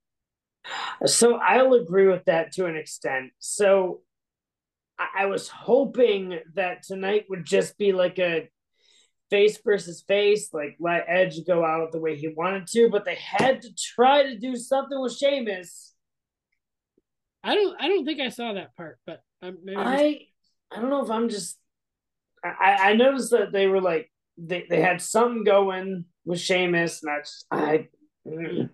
So I'll agree with that to an extent. So I, I was hoping that tonight would just be like a face versus face, like let Edge go out the way he wanted to, but they had to try to do something with Sheamus. I don't I don't think I saw that part, but um, maybe I'm just- I I don't know if I'm just I I noticed that they were like they, they had something going with Sheamus, and I just I mm.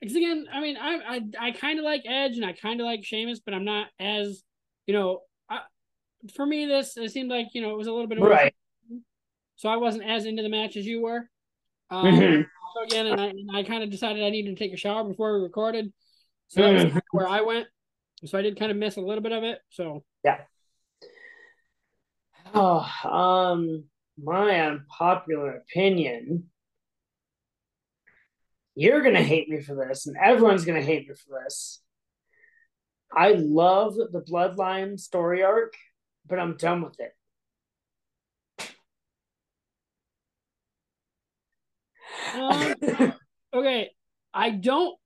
Because again, I mean, I I, I kind of like Edge and I kind of like Sheamus, but I'm not as you know. I, for me, this it seemed like you know it was a little bit of Right. So I wasn't as into the match as you were. Um. So again, and I, and I kind of decided I needed to take a shower before we recorded, so that was where I went. So I did kind of miss a little bit of it. So yeah. Oh, um, my unpopular opinion. You're gonna hate me for this, and everyone's gonna hate me for this. I love the Bloodline story arc, but I'm done with it. Um, okay, I don't.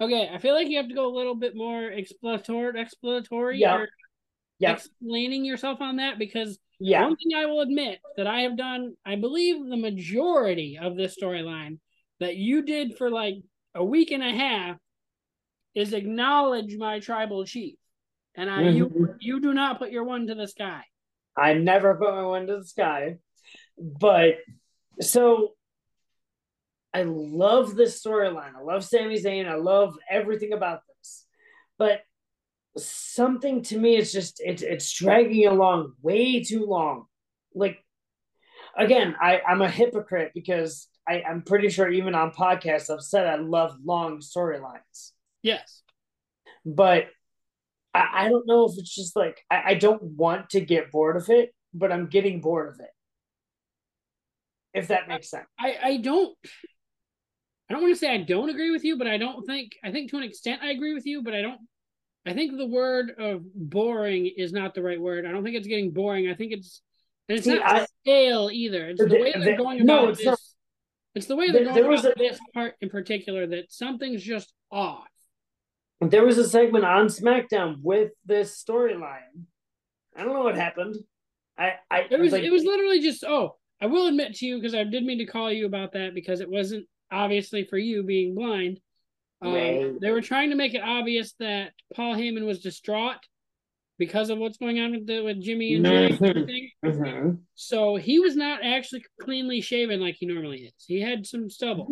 Okay, I feel like you have to go a little bit more exploratory, exploratory, Yeah. or Yeah. explaining yourself on that because Yeah. one thing I will admit that I have done, I believe the majority of this storyline that you did for like a week and a half is acknowledge my tribal chief, and I you Mhm. you do not put your one to the sky. I never put my one to the sky. But so I love this storyline. I love Sami Zayn. I love everything about this. But something to me is just it's it's dragging along way too long. Like again, I, I'm a hypocrite because I, I'm pretty sure even on podcasts I've said I love long storylines. Yes. But I, I don't know if it's just like I, I don't want to get bored of it, but I'm getting bored of it. If that makes sense. I I don't I don't want to say I don't agree with you, but I don't think I think to an extent I agree with you, but I don't I think the word of boring is not the right word. I don't think it's getting boring. I think it's and it's See, not I- stale either. It's the The- way they're the- going no, about it's this. not. It's the way they're there going was about a- this part in particular that something's just off. There was a segment on SmackDown with this storyline. I don't know what happened. I, I It was like, it was literally just oh I will admit to you because I did mean to call you about that because it wasn't obviously for you being blind. Um, Right. They were trying to make it obvious that Paul Heyman was distraught because of what's going on with the with Jimmy and Jay and Mhm. Mhm. So he was not actually cleanly shaven like he normally is. He had some stubble.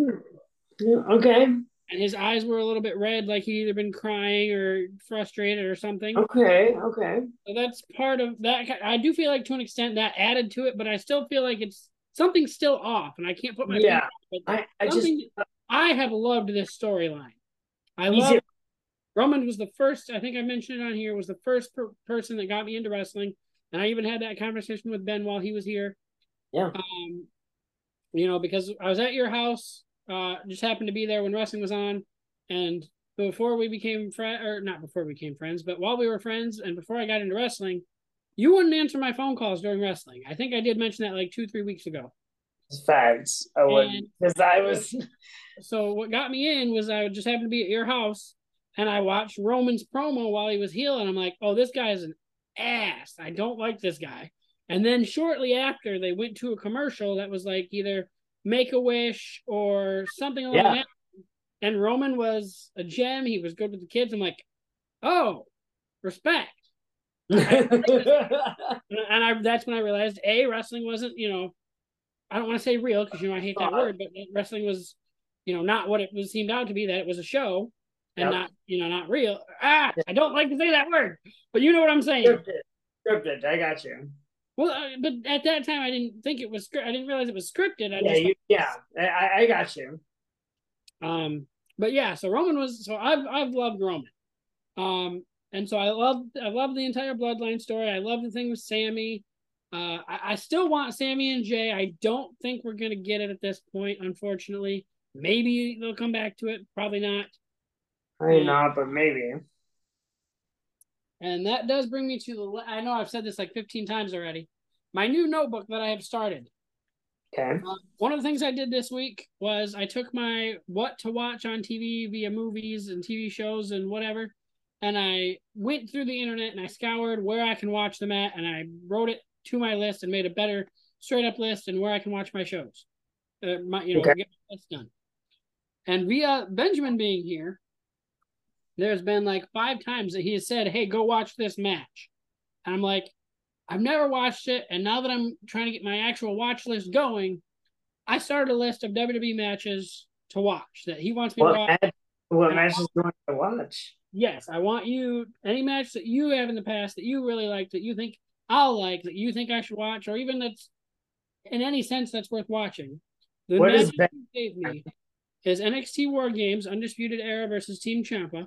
Okay. And his eyes were a little bit red, like he'd either been crying or frustrated or something. Okay. Okay. So that's part of that. I do feel like to an extent that added to it, but I still feel like it's something's still off, and I can't put my finger Yeah. it, I, I just I have loved this storyline. I love. Roman was the first. I think I mentioned it on here. Was the first per- person that got me into wrestling, and I even had that conversation with Ben while he was here. Yeah. Um, you know, because I was at your house, uh, just happened to be there when wrestling was on, and before we became friends, or not before we became friends, but while we were friends, and before I got into wrestling, you wouldn't answer my phone calls during wrestling. I think I did mention that like two, three weeks ago. facts. I would And- because I was So what got me in was I just happened to be at your house, and I watched Roman's promo while he was healing. I'm like, oh, this guy is an ass. I don't like this guy. And then shortly after, they went to a commercial that was like either Make a Wish or something along Yeah. that. And Roman was a gem. He was good with the kids. I'm like, oh, respect. and I that's when I realized a wrestling wasn't you know I don't want to say real because you know I hate that Uh-huh. word, but wrestling was you know not what it was seemed out to be that it was a show and Yep. not you know not real. Ah, I don't like to say that word, but you know what I'm saying. scripted. Scripted. I got you. Well, uh, but at that time I didn't think it was. I didn't realize it was scripted. I Yeah. just You, yeah. I, I- got you. Um, but yeah, so Roman was so I've I've loved Roman. Um, and so I love I love the entire bloodline story. I love the thing with Sammy. Uh, I, I still want Sammy and Jay. I don't think we're gonna get it at this point, unfortunately. Maybe they'll come back to it. Probably not. Probably not, but maybe. And that does bring me to the. I know I've said this like 15 times already. My new notebook that I have started. Okay. Uh, one of the things I did this week was I took my what to watch on TV via movies and TV shows and whatever, and I went through the internet and I scoured where I can watch them at, and I wrote it to my list and made a better straight up list and where I can watch my shows. Uh, my, you know, Okay. get my list done. And via Benjamin being here, there's been like five times that he has said, "Hey, go watch this match," and I'm like, I've never watched it, and now that I'm trying to get my actual watch list going, I started a list of WWE matches to watch that he wants me to watch. ad- what matches do you want to watch? Yes, I want you any match that you have in the past that you really like that you think I'll like that you think I should watch, or even that's in any sense that's worth watching. The What is match that? you gave me is NXT War Games Undisputed Era versus Team Ciampa,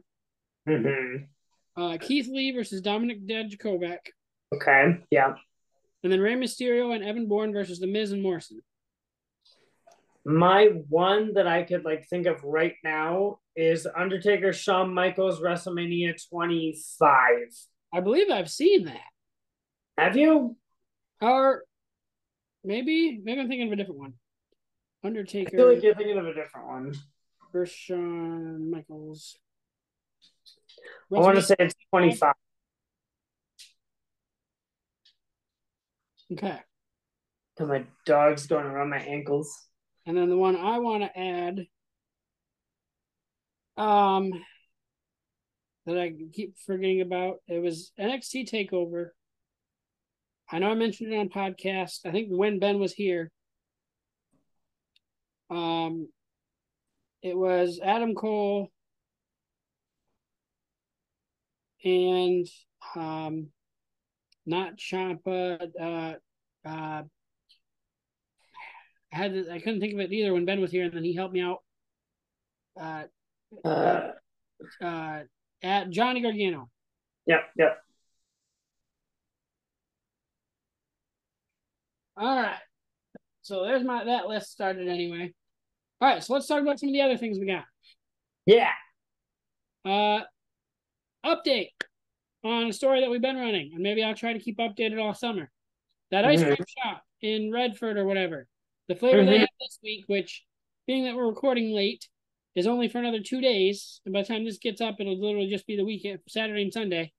hmm uh, Keith Lee versus Dominik Dijakovic, Okay. Yeah. and then Rey Mysterio and Evan Bourne versus The Miz and Morrison. My one that I could like think of right now is Undertaker Shawn Michaels WrestleMania 25. I believe I've seen that. Have you? Or maybe maybe I'm thinking of a different one. Undertaker. I feel like you're thinking of a different one. versus Shawn Michaels. I want to say it's 25. Okay. And my dog's going around my ankles. And then the one I want to add, um, that I keep forgetting about, it was NXT Takeover. I know I mentioned it on podcast. I think when Ben was here. Um, it was Adam Cole and um, not Ciampa. Uh, uh, I had I couldn't think of it either when Ben was here, and then he helped me out. Uh, Uh, uh, at Johnny Gargano. yep, yep. All right. So there's my that list started anyway. All right, so let's talk about some of the other things we got. Yeah. Uh, update on a story that we've been running, and maybe I'll try to keep updated all summer. That ice cream shop in Redford or whatever, the flavor they Mhm. have this week, which being that we're recording late, is only for another two days, and by the time this gets up, it'll literally just be the weekend, Saturday and Sunday.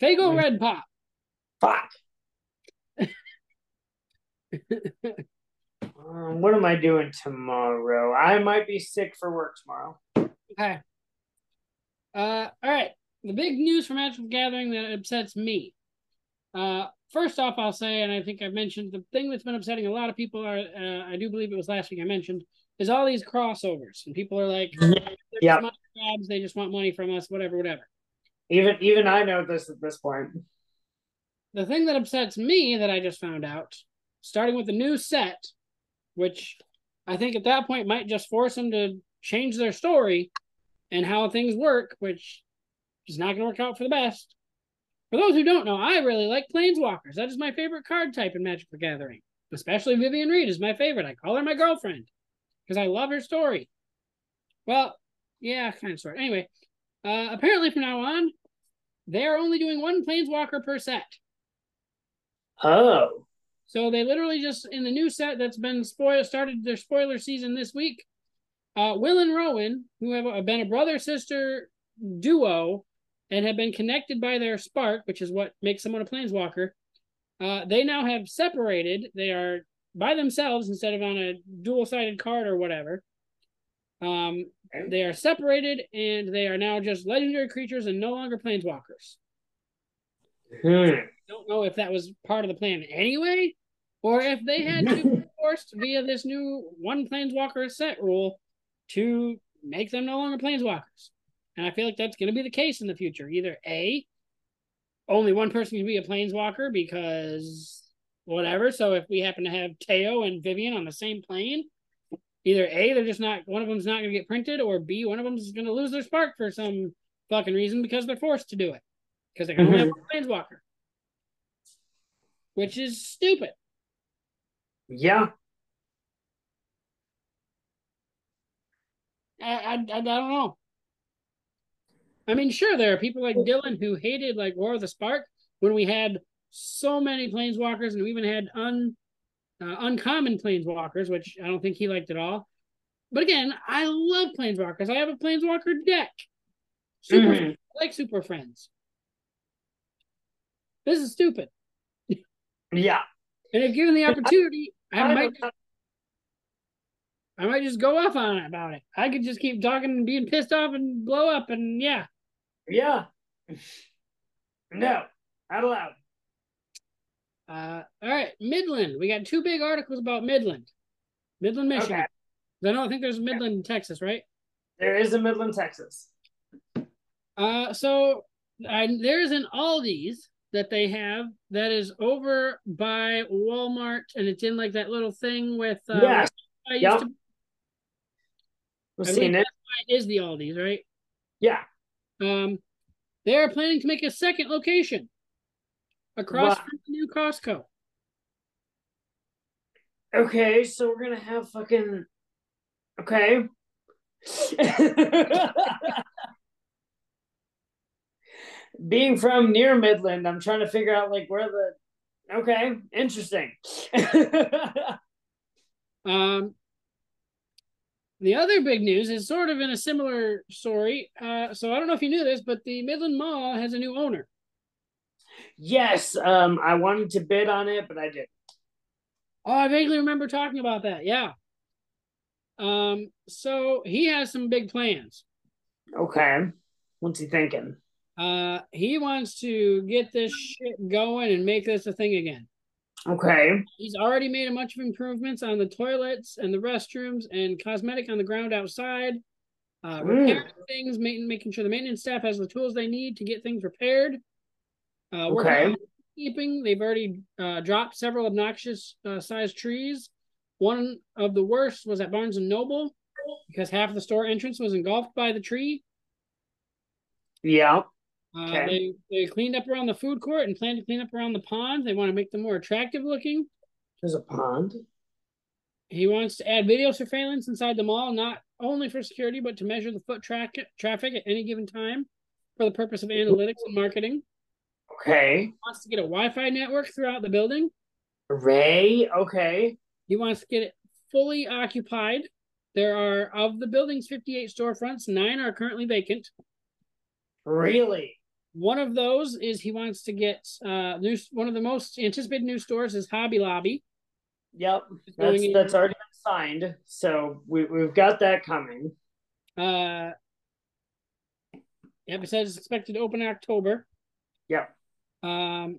Faygo Mhm. Red Pop. Fuck. um, what am I doing tomorrow? I might be sick for work tomorrow. Okay. Uh, all right. The big news from Magic Gathering that upsets me. Uh, first off, I'll say, and I think I've mentioned the thing that's been upsetting a lot of people are, uh, I do believe it was last week I mentioned, is all these crossovers, and people are like, Yep. money grabs, they just want money from us, whatever, whatever. Even even I know this at this point. The thing that upsets me that I just found out, starting with the new set, which I think at that point might just force them to change their story and how things work, which is not going to work out for the best. For those who don't know, I really like Planeswalkers. That is my favorite card type in Magic the Gathering. Especially Vivien Reid is my favorite. I call her my girlfriend because I love her story. Well, yeah, kind of sort. Anyway, uh, apparently from now on, they are only doing one Planeswalker per set. Oh. So they literally just in the new set that's been spoiled started their spoiler season this week. Uh, Will and Rowan, who have been a brother sister duo and have been connected by their spark, which is what makes someone a planeswalker, uh, they now have separated. They are by themselves instead of on a dual sided card or whatever. Um, they are separated and they are now just legendary creatures and no longer planeswalkers. Hmm. don't know if that was part of the plan anyway, or if they had to be forced via this new one planeswalker set rule to make them no longer planeswalkers. And I feel like that's going to be the case in the future. Either A, only one person can be a planeswalker because whatever. So if we happen to have Teo and Vivien on the same plane, Either A, they're just not one of them's not gonna get printed, or B, one of them's gonna lose their spark for some fucking reason because they're forced to do it. Because they can only mm-hmm. have one planeswalker. Which is stupid. Yeah. I, I, I don't know. I mean, sure, there are people like Dylan who hated like War of the Spark when we had so many planeswalkers and we even had un uh, uncommon planeswalkers, which I don't think he liked at all. But again, I love planeswalkers. I have a planeswalker deck. Super Mhm. I like Super Friends. This is stupid. Yeah. And if given the opportunity, I, I might don't- I might just go off on it about it. I could just keep talking and being pissed off and blow up and yeah. Yeah. No, not allowed. Uh, all right, Midland. We got two big articles about Midland, Midland, Michigan. Okay. I don't think there's Midland, in Texas, right? There is a Midland, Texas. Uh, so I, there's an Aldi's that they have that is over by Walmart, and it's in like that little thing with. Uh, Yes. I Yep. to- We've seen it is the Aldi's, right? Yeah. Um, they are planning to make a second location across Wow. from the new Costco. Okay, so we're gonna have fucking. Okay. Being from near Midland, I'm trying to figure out like where the. Okay, interesting. Um, the other big news is sort of in a similar story. Uh, so I don't know if you knew this, but the Midland Mall has a new owner. yes, um, I wanted to bid on it, but I didn't. Oh, I vaguely remember talking about that. Yeah. Um, so he has some big plans. Okay, what's he thinking? Uh, he wants to get this shit going and make this a thing again. Okay, He's already made a bunch of improvements on the toilets and the restrooms and cosmetic on the ground outside. Uh, repairing things, making making sure the maintenance staff has the tools they need to get things repaired. Uh, Okay. keeping. They've already uh, dropped several obnoxious uh, sized trees. One of the worst was at Barnes and Noble because half of the store entrance was engulfed by the tree. yeah, Uh, They they cleaned up around the food court and plan to clean up around the pond. They want to make them more attractive looking. there's a pond. He wants to add video surveillance inside the mall, not only for security, but to measure the foot tra- traffic at any given time for the purpose of analytics and marketing. Okay, He wants to get a Wi-Fi network throughout the building. Ray. Okay, He wants to get it fully occupied. There are of the building's 58 storefronts, nine are currently vacant. really. One of those is he wants to get uh new one of the most anticipated new stores is Hobby Lobby. Yep, that's in- that's already been signed, so we we've got that coming. Uh Yep, it says it's expected to open in October. Yep. Um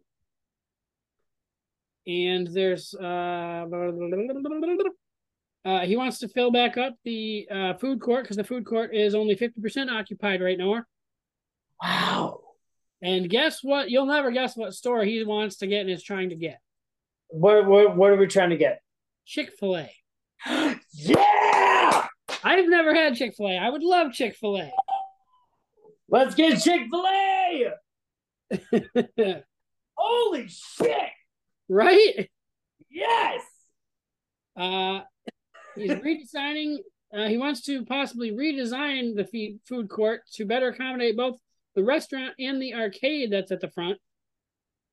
and there's uh uh he wants to fill back up the uh food court because the food court is only 50% occupied right now. Wow. And guess what? You'll never guess what store he wants to get and is trying to get. What what what are we trying to get? Chick-fil-A. Yeah. I've never had Chick-fil-A. I would love Chick-fil-A. Let's get Chick Fil A. Holy shit! right? Yes. Uh, he's redesigning. Uh, he wants to possibly redesign the feed, food court to better accommodate both the restaurant and the arcade that's at the front.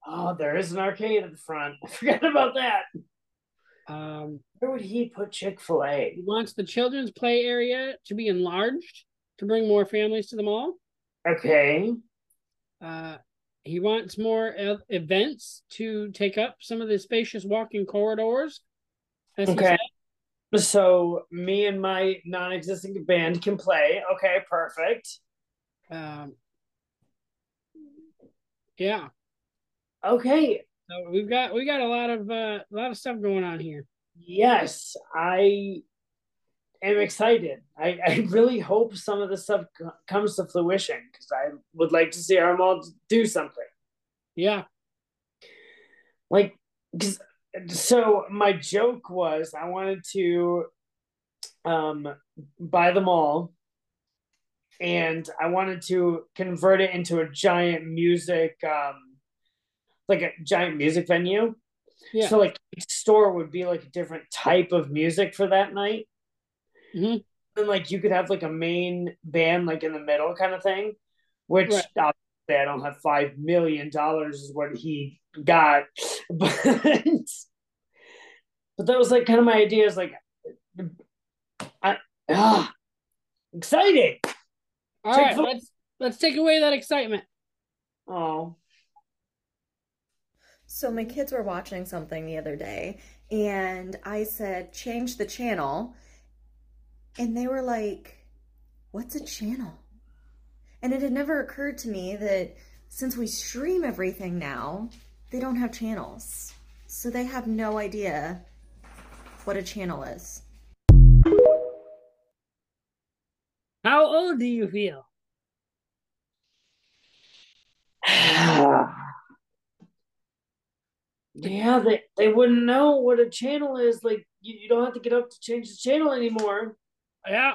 Oh, there is an arcade at the front. I forgot about that. Um, Where would he put Chick Fil A? he wants the children's play area to be enlarged to bring more families to the mall. Okay. Uh, he wants more events to take up some of the spacious walking corridors. Okay. So me and my non-existing band can play. Okay, perfect. Um, yeah. Okay. So we've got we got a lot of uh, a lot of stuff going on here. Yes, I am excited. I, I really hope some of this stuff comes to fruition because I would like to see our mall do something. Yeah. Like, 'cause- so my joke was I wanted to um buy them all and I wanted to convert it into a giant music um like a giant music venue. Yeah. So like each store would be like a different type of music for that night. Mhm. And like you could have like a main band like in the middle kind of thing, which Right. obviously I don't have five million dollars is what he got. But but that was like kind of my idea is like I ah, exciting. All right, Chick-fil- let's let's take away that excitement. Oh. So my kids were watching something the other day and I said, change the channel. And they were like, what's a channel? And it had never occurred to me that since we stream everything now, they don't have channels. So they have no idea what a channel is. How old do you feel? Yeah, they, they wouldn't know what a channel is. Like you, you don't have to get up to change the channel anymore. Yeah.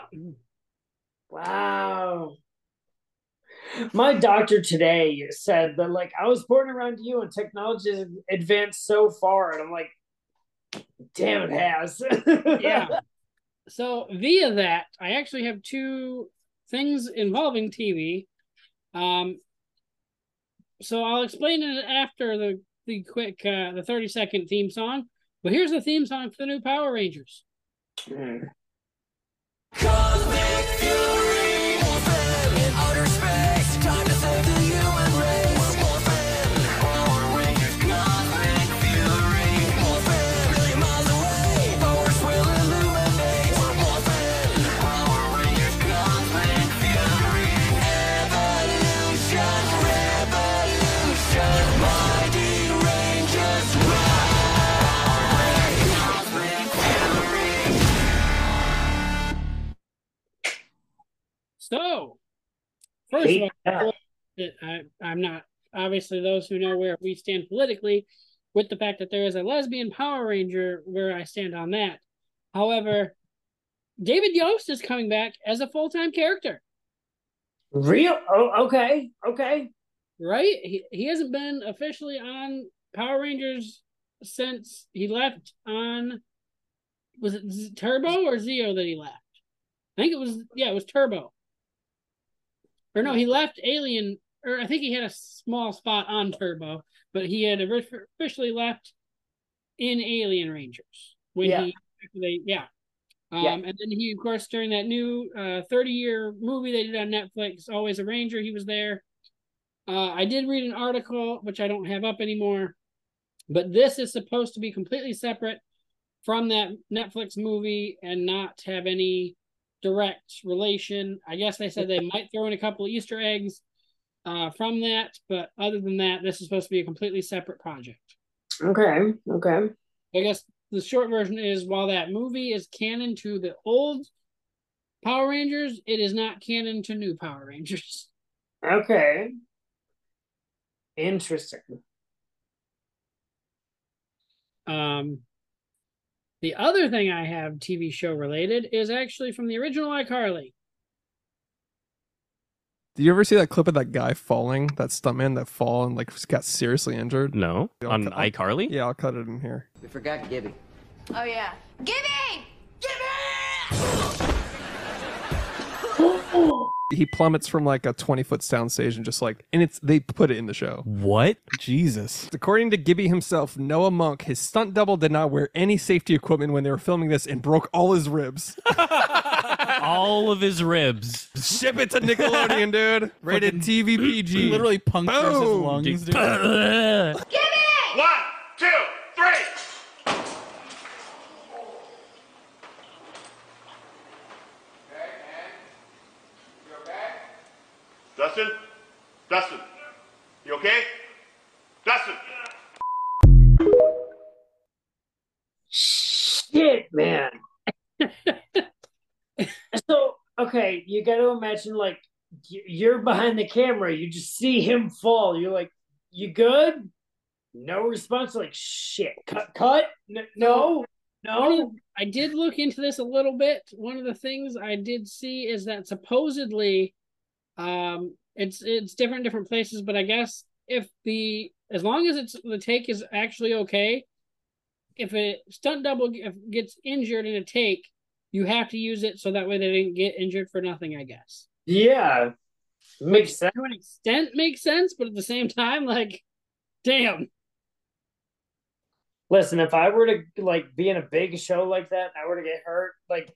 Wow. My doctor today said that like I was born around you and technology has advanced so far, and I'm like, damn it has. yeah. So via that, I actually have two things involving TV. Um, so I'll explain it after the the quick uh, the thirty second theme song. But here's the theme song for the new Power Rangers. So, first of all, I, I'm not obviously those who know where we stand politically with the fact that there is a lesbian Power Ranger where I stand on that. However, David Yost is coming back as a full time character. Real? Oh, okay, okay. Right? He he hasn't been officially on Power Rangers since he left on was it Turbo or Zeo that he left? I think it was yeah, it was Turbo. Or no, he left Alien or I think he had a small spot on Turbo, but he had officially left in Alien Rangers when Yeah. he they yeah. Um, Yeah. and then he, of course, during that new uh, 30 year movie they did on Netflix, Always a Ranger, he was there. Uh, I did read an article, which I don't have up anymore, but this is supposed to be completely separate from that Netflix movie and not have any direct relation. I guess they said they might throw in a couple of Easter eggs uh, from that, but other than that, this is supposed to be a completely separate project. Okay, okay. I guess the short version is while that movie is canon to the old Power Rangers, it is not canon to new Power Rangers. Okay. Interesting. Um, the other thing I have TV show related is actually from the original iCarly. Did you ever see that clip of that guy falling, that stuntman that fall and like got seriously injured? No. I'll On cut- iCarly? Yeah, I'll cut it in here. We forgot Gibby. Oh yeah. Gibby! Gibby! He plummets from like a 20 foot soundstage and just like, and it's they put it in the show. What? Jesus. According to Gibby himself, Noah Munck, his stunt double did not wear any safety equipment when they were filming this and broke all his ribs. All of his ribs. Ship it to Nickelodeon, dude. Rated TV PG. Literally punctures his lungs, dude. One, two, three. Dustin? Dustin? You okay? Dustin? Shit, man. so, okay, you got to imagine like you're behind the camera, you just see him fall. You're like, you good? No response. Like, shit, cut, cut. N- no, No. I did look into this a little bit. One of the things I did see is that supposedly, um, it's it's different in different places, but I guess if the as long as it's the take is actually okay, if a stunt double if gets injured in a take, you have to use it so that way they didn't get injured for nothing. I guess. Yeah. Makes sense. To an extent, makes sense, but at the same time, like, damn. Listen, if I were to like be in a big show like that, and I were to get hurt, like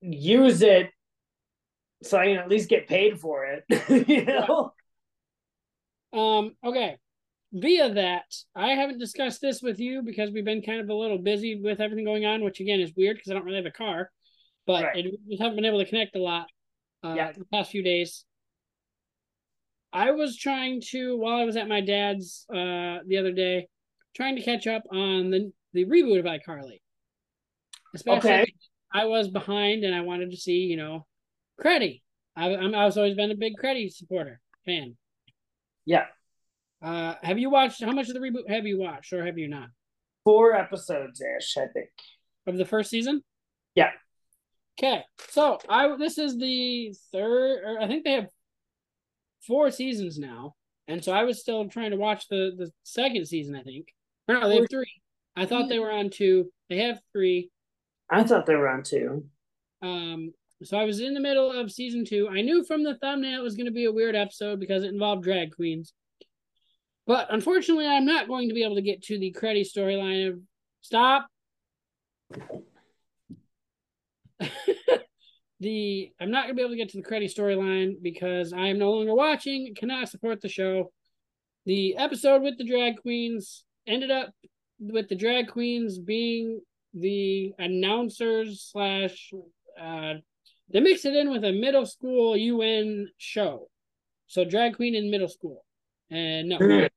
use it so I can at least get paid for it. you know? Um, okay. Via that, I haven't discussed this with you because we've been kind of a little busy with everything going on, which again is weird because I don't really have a car. But Right. it, we haven't been able to connect a lot uh, Yeah. the past few days. I was trying to while I was at my dad's uh the other day, trying to catch up on the the reboot of iCarly. Especially Okay. I was behind and I wanted to see, you know, Creddie. I I'm I've always been a big Creddie supporter fan. Yeah. Uh, have you watched? How much of the reboot have you watched, or have you not? Four episodes ish, I think. Of the first season? Yeah. Okay, so I this is the third, or I think they have four seasons now, and so I was still trying to watch the the second season. I think, or no, they have three. I thought they were on two. They have three. I thought they were on two. Um, so I was in the middle of season two. I knew from the thumbnail it was going to be a weird episode because it involved drag queens. But unfortunately, I'm not going to be able to get to the Creddie storyline of stop. the I'm not gonna be able to get to the Creddie storyline because I am no longer watching, cannot support the show. The episode with the drag queens ended up with the drag queens being the announcers slash uh they mixed it in with a middle school UN show. So drag queen in middle school. And no, Mm.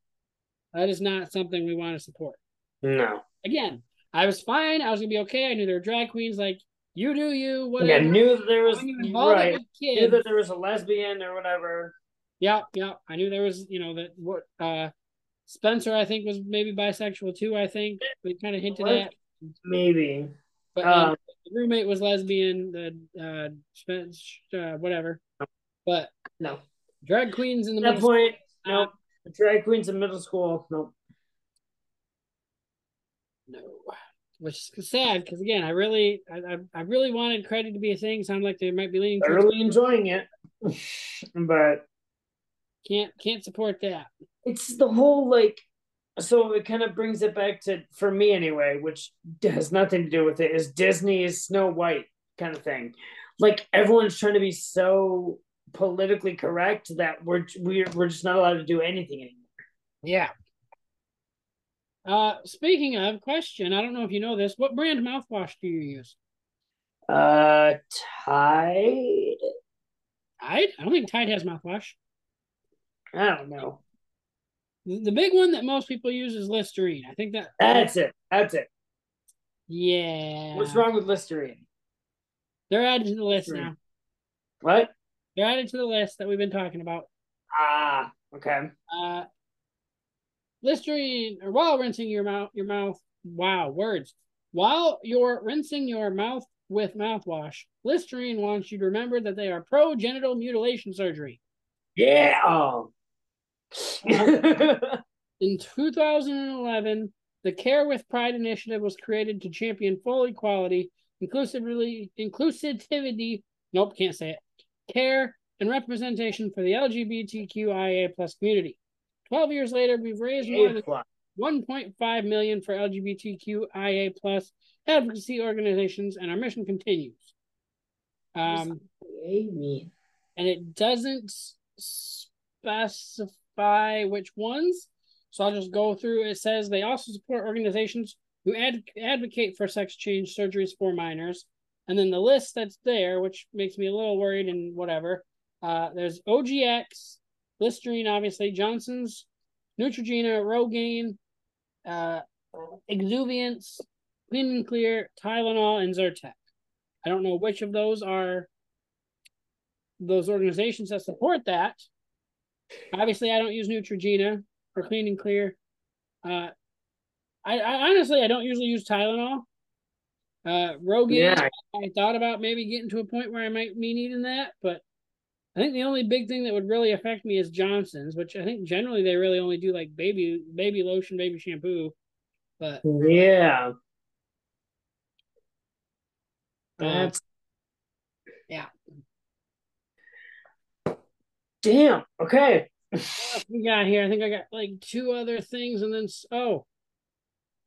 that is not something we want to support. No. Again, I was fine. I was gonna be okay. I knew there were drag queens. Like you do you. Yeah, Whatever. knew that there was When you involve it right. Knew that there was a lesbian or whatever. Yeah, yeah. I knew there was, you know, that what uh Spencer I think was maybe bisexual too, I think. We kind of hinted What? at. Maybe. But Um, uh, the roommate was lesbian, the uh uh whatever. But no. Drag queens in the that middle point, no. Drag queens in middle school, no. No. Which is sad because again, I really I, I I really wanted Creddie to be a thing. Sound like they might be leaning towards Thoroughly enjoying it. but can't can't support that. it's the whole like so it kind of brings it back to for me anyway which has nothing to do with it is disney's snow white kind of thing like everyone's trying to be so politically correct that we're we're, we're just not allowed to do anything anymore Yeah. Uh, speaking of question, I don't know if you know this. What brand mouthwash do you use? uh tide Tide? I don't think Tide has mouthwash. i don't know The big one that most people use is Listerine. I think that that's it that's it Yeah. what's wrong with listerine They're added to the list Listerine. now. what They're added to the list that we've been talking about. ah okay Uh, Listerine, or while rinsing your mouth, your mouth. Wow, words. While you're rinsing your mouth with mouthwash, Listerine wants you to remember that they are pro genital mutilation surgery. yeah oh. In 2011, the Care with Pride initiative was created to champion full equality, inclusivity, inclusivity. Nope, can't say it. Care and representation for the LGBTQIA plus community. Twelve years later, we've raised more than 1.5 million for LGBTQIA plus advocacy organizations, and our mission continues. Um, Amy. and it doesn't specify which ones. So I'll just go through. It says they also support organizations who ad- advocate for sex change surgeries for minors. And then the list that's there, which makes me a little worried and whatever. Uh, there's OGX, Listerine, obviously, Johnson's, Neutrogena, Rogaine, uh, Exuviance, Clean and Clear, Tylenol, and Zyrtec. I don't know which of those are those organizations that support that. Obviously, I don't use Neutrogena for Clean and Clear. Uh, I, I honestly I don't usually use Tylenol. Uh, Rogaine, Yeah. I thought about maybe getting to a point where I might be needing that, but I think the only big thing that would really affect me is Johnson's, which I think generally they really only do like baby baby lotion, baby shampoo. But Yeah. Um, That's yeah. Damn. Okay. We got here? I think I got like two other things, and then oh,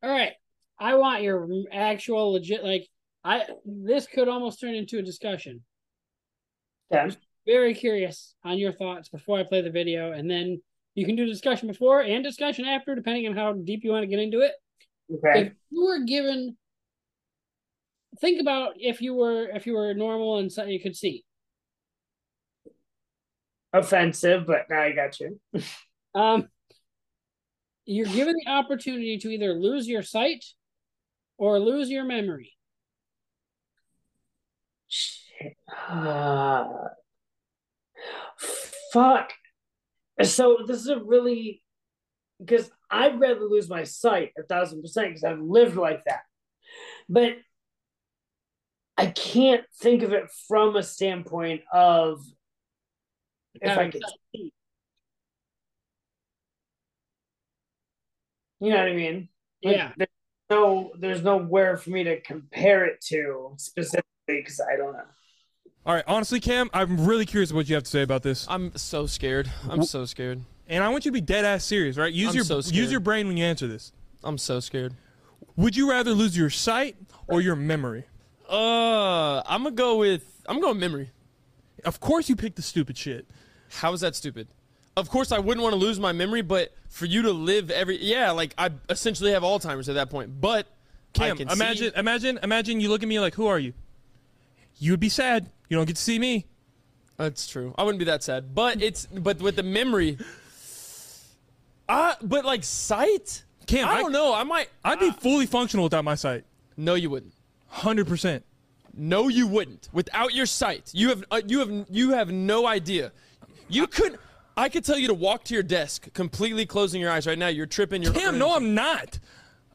all right. I want your actual legit like I. This could almost turn into a discussion. Yeah. Very curious on your thoughts before I play the video, and then you can do discussion before and discussion after, depending on how deep you want to get into it. Okay. If you were given, think about if you were if you were normal and so you could see. Offensive, but now I got you. Um, you're given the opportunity to either lose your sight or lose your memory. Shit. Uh, fuck. So this is a really because I'd rather lose my sight a thousand percent because I've lived like that. But I can't think of it from a standpoint of if I could see. You know what I mean? Like, Yeah. There's no, there's nowhere for me to compare it to specifically because I don't know. All right, honestly, Cam, I'm really curious what you have to say about this. I'm so scared. I'm so scared. And I want you to be dead ass serious, right? Use I'm your so use your brain when you answer this. I'm so scared. Would you rather lose your sight or your memory? Uh, I'm gonna go with I'm going memory. Of course, you picked the stupid shit. How is that stupid? Of course, I wouldn't want to lose my memory, but for you to live every yeah, like I essentially have Alzheimer's at that point. But I Cam, can imagine, see, imagine, imagine you look at me like, "Who are you?" You would be sad. You don't get to see me. That's true. I wouldn't be that sad, but it's but with the memory. Uh, but like sight. Cam, I don't know. I might. I'd be fully functional without my sight. No, you wouldn't. Hundred percent. No, you wouldn't. Without your sight, you have uh, you have you have no idea. You could. I could tell you to walk to your desk, completely closing your eyes right now. You're tripping. You're Cam, no, I'm not.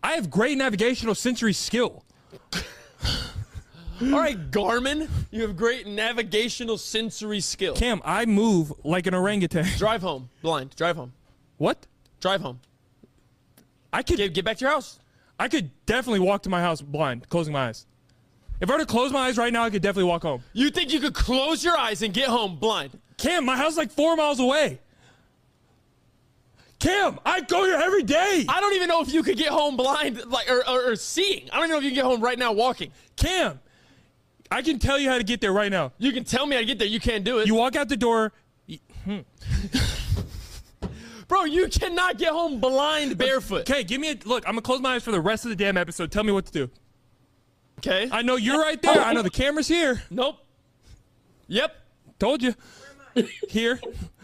I have great navigational sensory skill. All right, Garmin, you have great navigational sensory skill. Cam, I move like an orangutan. Drive home, blind. Drive home. What? Drive home. I could get, get back to your house. I could definitely walk to my house blind, closing my eyes. If I were to close my eyes right now, I could definitely walk home. You think you could close your eyes and get home blind? Cam, my house is like four miles away. Cam, I go here every day. I don't even know if you could get home blind, like or, or, or seeing. I don't even know if you can get home right now walking. Cam, I can tell you how to get there right now. You can tell me how to get there. You can't do it. You walk out the door. hmm. Bro, you cannot get home blind barefoot. Okay, give me a look. I'm gonna close my eyes for the rest of the damn episode. Tell me what to do. Okay. I know you're right there. I know the camera's here. Nope. Yep. Told you. Here.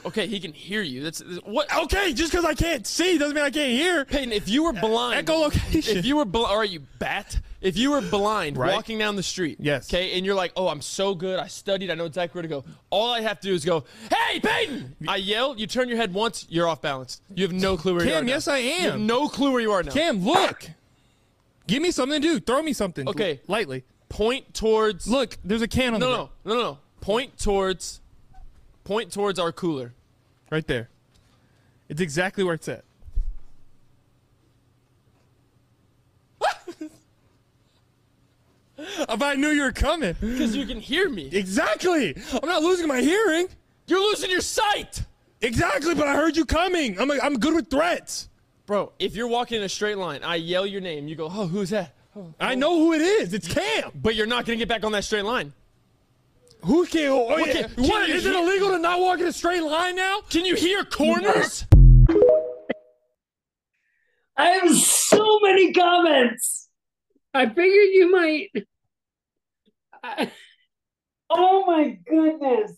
Okay, he can hear you. That's what. Okay, just because I can't see doesn't mean I can't hear. Peyton, if you were blind, Echolocation. If you were blind, or you bat. If you were blind, Right. walking down the street, Yes. okay, and you're like, "Oh, I'm so good. I studied. I know exactly where to go." All I have to do is go, "Hey, Peyton!" I yell. You turn your head once. You're off balance. You have no clue where you are. Cam, now. yes, I You have am. no clue where you are now. Cam, look. Give me something to do. Throw me something. Okay. Lightly. Point towards. Look, there's a can on No, the no, no, no, no. Point towards. Point towards our cooler. Right there. It's exactly where it's at. if I knew you were coming. Because you can hear me. Exactly. I'm not losing my hearing. You're losing your sight. Exactly, but I heard you coming. I'm, I'm good with threats. Bro, if you're walking in a straight line, I yell your name. You go, "Oh, who's that?" Oh, I know who it is. It's Cam. But you're not gonna get back on that straight line. Who can? Oh, What yeah. can- can what? you Is it illegal to not walk in a straight line now? Can you hear corners? I have so many comments. I figured you might. I, Oh my goodness.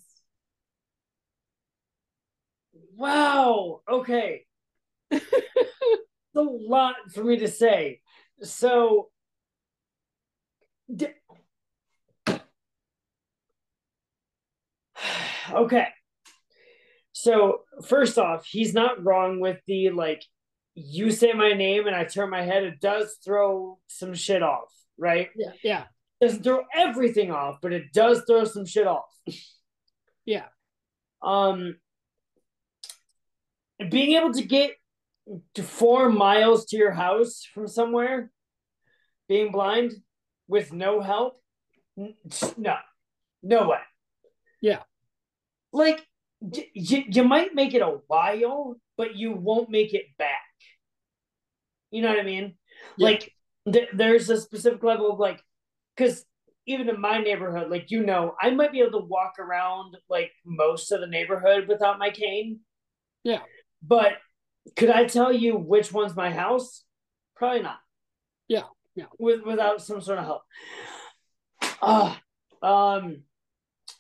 Wow. Okay. It's a lot for me to say. So, d- okay. So, first off, he's not wrong with the like, you say my name and I turn my head. It does throw some shit off, right? yeah, yeah. doesn't throw everything off, but it does throw some shit off. Yeah. Um, being able to get four miles to your house from somewhere, being blind with no help, no, no way. Yeah. Like y- y- you might make it a while, but you won't make it back. You know what I mean? Yeah. Like th- there's a specific level of like, because even in my neighborhood, like you know, I might be able to walk around like most of the neighborhood without my cane. Yeah. But could I tell you which one's my house? Probably not. Yeah. Yeah. With without some sort of help. Ah, um,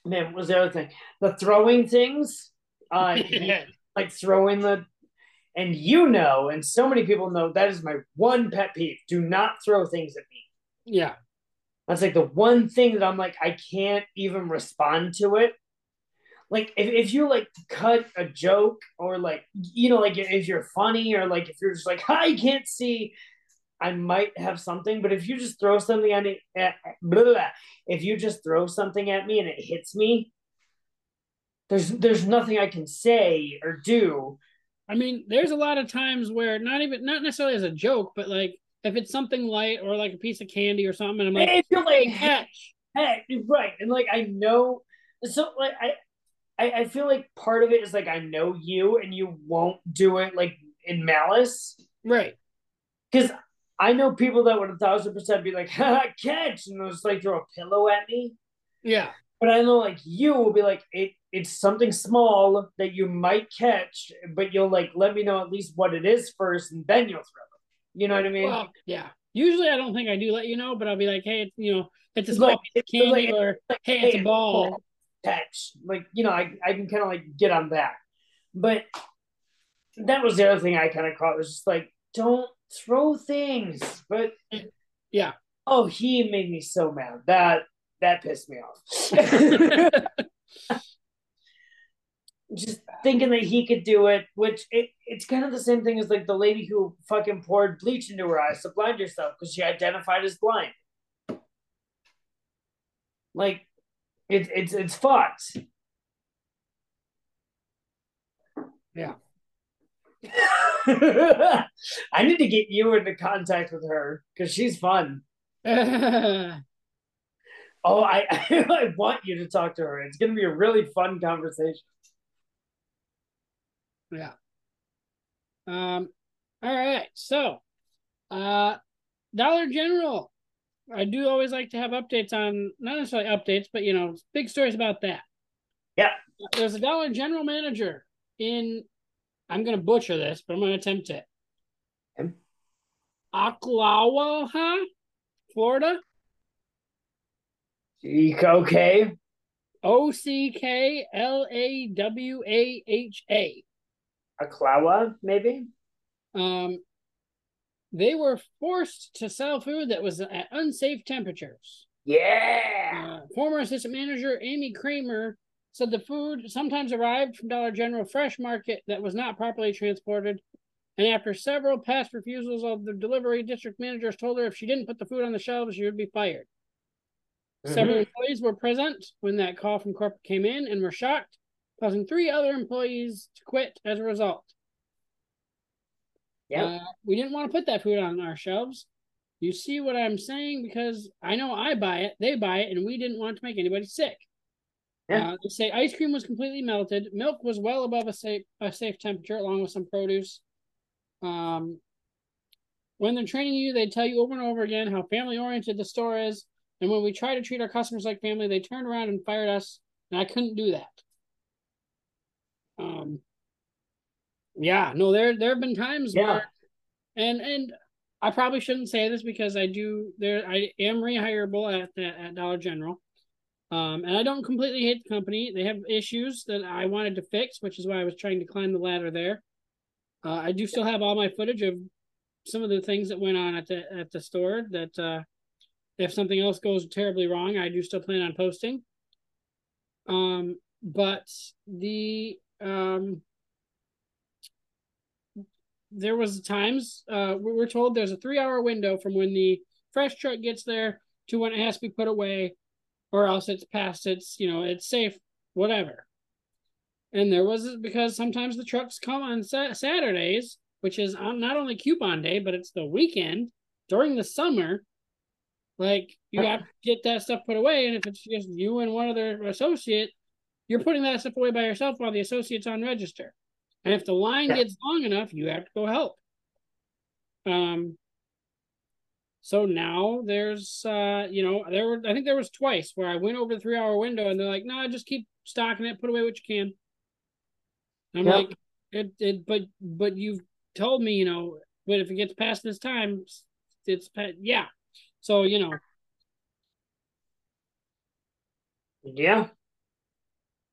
man, what was the other thing? The throwing things. Uh, yeah. like throwing the, and you know, and so many people know that is my one pet peeve. Do not throw things at me. Yeah. That's like the one thing that I'm like, I can't even respond to it. Like if, if you like cut a joke or like you know like if you're funny or like if you're just like I can't see, I might have something. But if you just throw something at me, at, blah, blah, blah. if you just throw something at me and it hits me, there's there's nothing I can say or do. I mean, there's a lot of times where not even not necessarily as a joke, but like if it's something light or like a piece of candy or something, and I'm like, if you're like "Hey, hey, right, and like I know, so like I, I, I feel like part of it is like I know you, and you won't do it like in malice, right? Because I know people that would a thousand percent be like, "Ha, catch," and they'll just like throw a pillow at me. Yeah. But I know like you will be like it. It's something small that you might catch, but you'll like let me know at least what it is first, and then you'll throw it. You know what I mean? Well, yeah. Usually I don't think I do let you know, but I'll be like, hey, it's, you know, it's a small like- candy like- or hey, it's a ball. Catch. Like, you know, I, I can kind of like get on that. But that was the other thing I kind of caught was just like, don't throw things. But yeah. Oh, he made me so mad. That that pissed me off. just thinking that he could do it, which it, it's kind of the same thing as like the lady who fucking poured bleach into her eyes to blind herself because she identified as blind. Like, it's it's it's fucked. Yeah. I need to get you into contact with her because she's fun. oh, I I want you to talk to her. It's gonna be a really fun conversation. Yeah. Um. All right. So, uh, Dollar General. I do always like to have updates on not necessarily updates, but you know, big stories about that. Yeah. There's a Dollar General manager in. I'm gonna butcher this, but I'm gonna attempt it. Ocklawaha, Florida. Okay. O C K L A W A H A. Aklawa, maybe? Um, they were forced to sell food that was at unsafe temperatures. Yeah. Uh, former assistant manager Amy Kramer said the food sometimes arrived from Dollar General Fresh Market that was not properly transported. And after several past refusals of the delivery, district managers told her if she didn't put the food on the shelves, she would be fired. Several Mhm. employees were present when that call from corporate came in and were shocked, causing three other employees to quit as a result. Yep. Uh, we didn't want to put that food on our shelves. You see what I'm saying? Because I know I buy it, they buy it, and we didn't want to make anybody sick. Yeah. Uh, they say ice cream was completely melted. Milk was well above a safe a safe temperature, along with some produce. Um, when they're training you, they tell you over and over again how family oriented the store is. And when we try to treat our customers like family, they turned around and fired us. And I couldn't do that. Um, yeah, no, there there have been times Yeah. where, and and I probably shouldn't say this because I do there I am rehireable at at Dollar General. Um, and I don't completely hate the company. They have issues that I wanted to fix, which is why I was trying to climb the ladder there. Uh, I do still have all my footage of some of the things that went on at the at the store. That uh, if something else goes terribly wrong, I do still plan on posting. Um, but the um, there was times uh, we were told there's a three hour window from when the fresh truck gets there to when it has to be put away, or else it's past its, you know, it's safe, whatever. And there was because sometimes the trucks come on sa- Saturdays, which is on not only coupon day, but it's the weekend during the summer. Like you have to get that stuff put away, and if it's just you and one other associate, you're putting that stuff away by yourself while the associate's on register. And if the line Yeah. gets long enough, you have to go help. Um. So now there's, uh, you know, there were I think there was twice where I went over the three hour window, and they're like, "No, just keep stocking it, put away what you can." I'm Yep. like, it, it, but, but you've told me, you know, but if it gets past this time, it's, yeah. So you know, Yeah.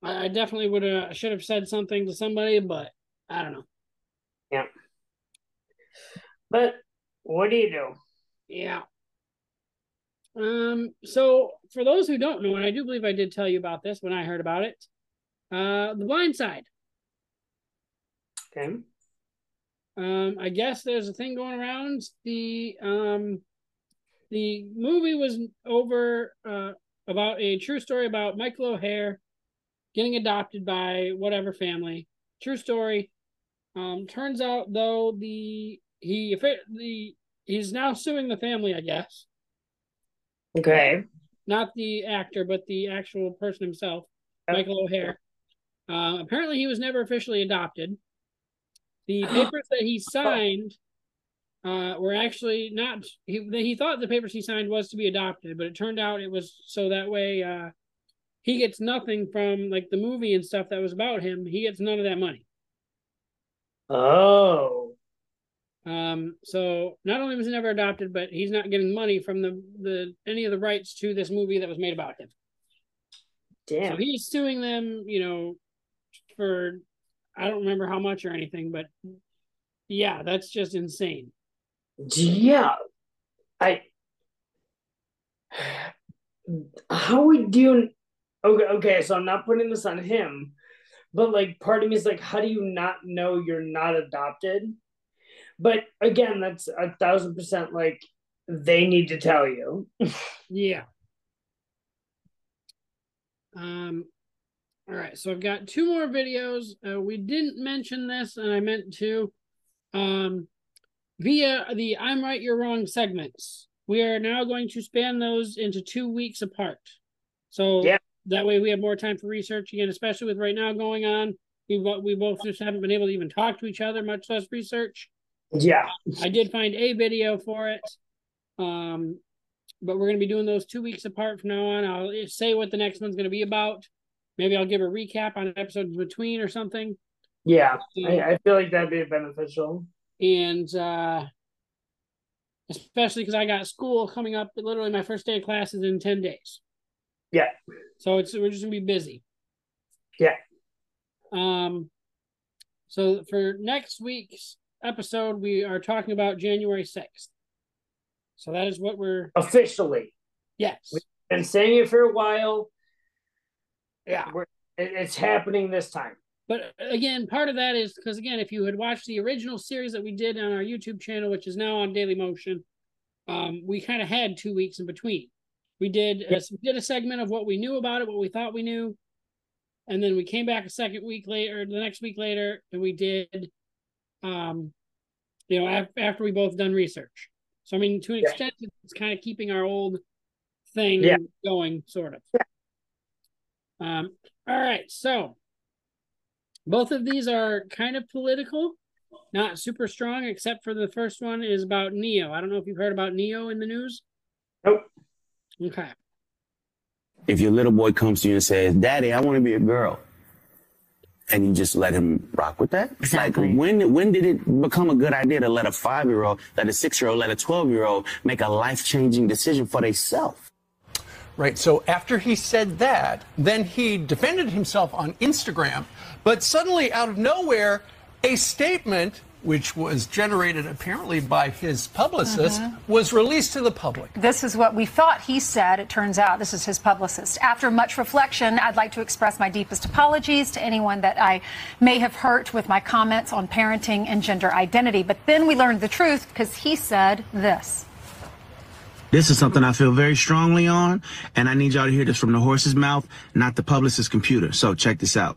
I, I definitely would have should have said something to somebody, but I don't know. Yeah. But what do you do? Yeah. Um. So for those who don't know, and I do believe I did tell you about this when I heard about it, uh, The Blind Side. Okay. Um, I guess there's a thing going around. The um, the movie was over uh about a true story about Michael Oher getting adopted by whatever family. True story. Um, turns out though the he the he's now suing the family. I guess Okay. not the actor, but the actual person himself, Michael Oher. Uh, apparently, he was never officially adopted. The papers that he signed uh, were actually not. He he thought the papers he signed was to be adopted, but it turned out it was so that way uh, he gets nothing from like the movie and stuff that was about him. He gets none of that money. Oh. Um, so not only was he never adopted, but he's not getting money from the the any of the rights to this movie that was made about him. Damn. So he's suing them, you know, for I don't remember how much or anything, but yeah, that's just insane. Yeah. I how would you okay okay, so I'm not putting this on him, but like part of me is like, how do you not know you're not adopted? But again, that's a thousand percent like they need to tell you. Yeah. Um all right, so I've got two more videos. Uh, we didn't mention this and I meant to um via the I'm right you're wrong segments. We are now going to span those into 2 weeks apart. So Yeah. That way we have more time for research again, especially with right now going on. We we both just haven't been able to even talk to each other, much less research. Yeah. I did find a video for it. Um, but we're going to be doing those two weeks apart from now on. I'll say what the next one's going to be about. Maybe I'll give a recap on episodes between or something. Yeah. I, I feel like that'd be beneficial. And uh, especially because I got school coming up. Literally, my first day of class is in 10 days. Yeah. So it's we're just going to be busy. Yeah. Um, so for next week's episode, we are talking about January 6th. So that is what we're Officially. Yes. We've been saying it for a while. Yeah. We're, it's happening this time. But again, part of that is because again, if you had watched the original series that we did on our YouTube channel, which is now on Dailymotion, um, we kind of had two weeks in between. We did a, we did a segment of what we knew about it, what we thought we knew, and then we came back a second week later, the next week later, and we did, um, you know, af- after we both done research. So I mean, to an Yeah. extent, it's kind of keeping our old thing Yeah. going, sort of. Yeah. Um, all right, so both of these are kind of political, not super strong, except for the first one is about Ne-Yo. I don't know if you've heard about Ne-Yo in the news. Nope. Okay. If your little boy comes to you and says, Daddy, I want to be a girl, and you just let him rock with that? Exactly. Like, when, when did it become a good idea to let a five year old, let a six year old, let a 12 year old make a life changing decision for themselves? Right. So after he said that, then he defended himself on Instagram. But suddenly, out of nowhere, a statement, which was generated apparently by his publicist, Mhm. was released to the public. This is what we thought he said. It turns out this is his publicist. After much reflection, I'd like to express my deepest apologies to anyone that I may have hurt with my comments on parenting and gender identity. But then we learned the truth because he said this. This is something I feel very strongly on, and I need y'all to hear this from the horse's mouth, not the publicist's computer. So check this out.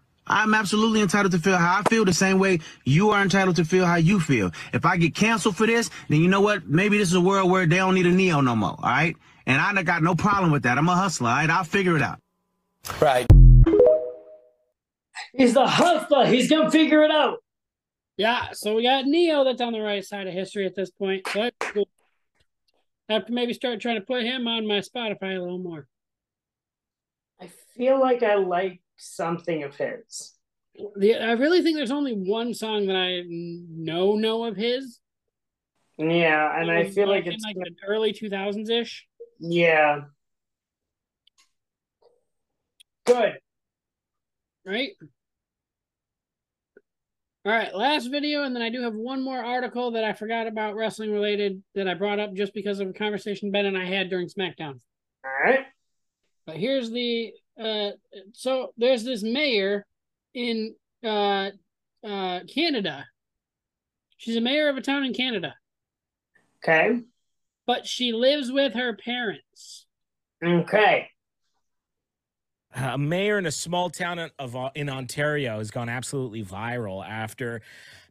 I'm absolutely entitled to feel how I feel the same way you are entitled to feel how you feel. If I get canceled for this, then you know what? Maybe this is a world where they don't need a Ne-Yo no more, all right? And I done got no problem with that. I'm a hustler, all right? I'll figure it out. Right. He's the hustler. He's gonna figure it out. Yeah, so we got Ne-Yo that's on the right side of history at this point. So that's cool. I have to maybe start trying to put him on my Spotify a little more. I feel like I like something of his. I really think there's only one song that I know know of his. Yeah, and I feel like in it's like the early 2000s ish. yeah. Good. Right? All right, last video, and then I do have one more article that I forgot about wrestling related that I brought up just because of a conversation Ben and I had during SmackDown. All right. But here's the uh so there's this mayor in uh uh Canada. She's a mayor of a town in Canada, Okay. but she lives with her parents. Okay. A mayor in a small town of- of in Ontario has gone absolutely viral after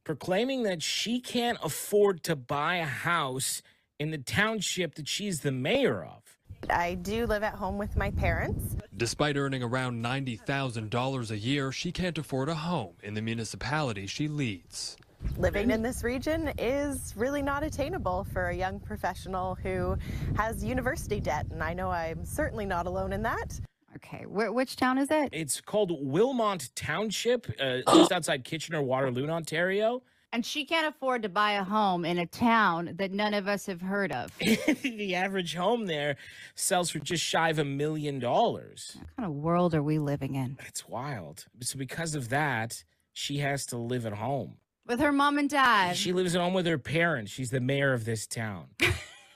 proclaiming that she can't afford to buy a house in the township that she's the mayor of. I do live at home with my parents. Despite earning around $90,000 a year, she can't afford a home in the municipality she leads. Living in this region is really not attainable for a young professional who has university debt, and I know I'm certainly not alone in that. Okay, where, which town is it? It's called Wilmot Township, uh, just outside Kitchener Waterloo, Ontario. And she can't afford to buy a home in a town that none of us have heard of. the average home there sells for just shy of a million dollars. What kind of world are we living in? It's wild. So because of that, she has to live at home. With her mom and dad. She lives at home with her parents. She's the mayor of this town.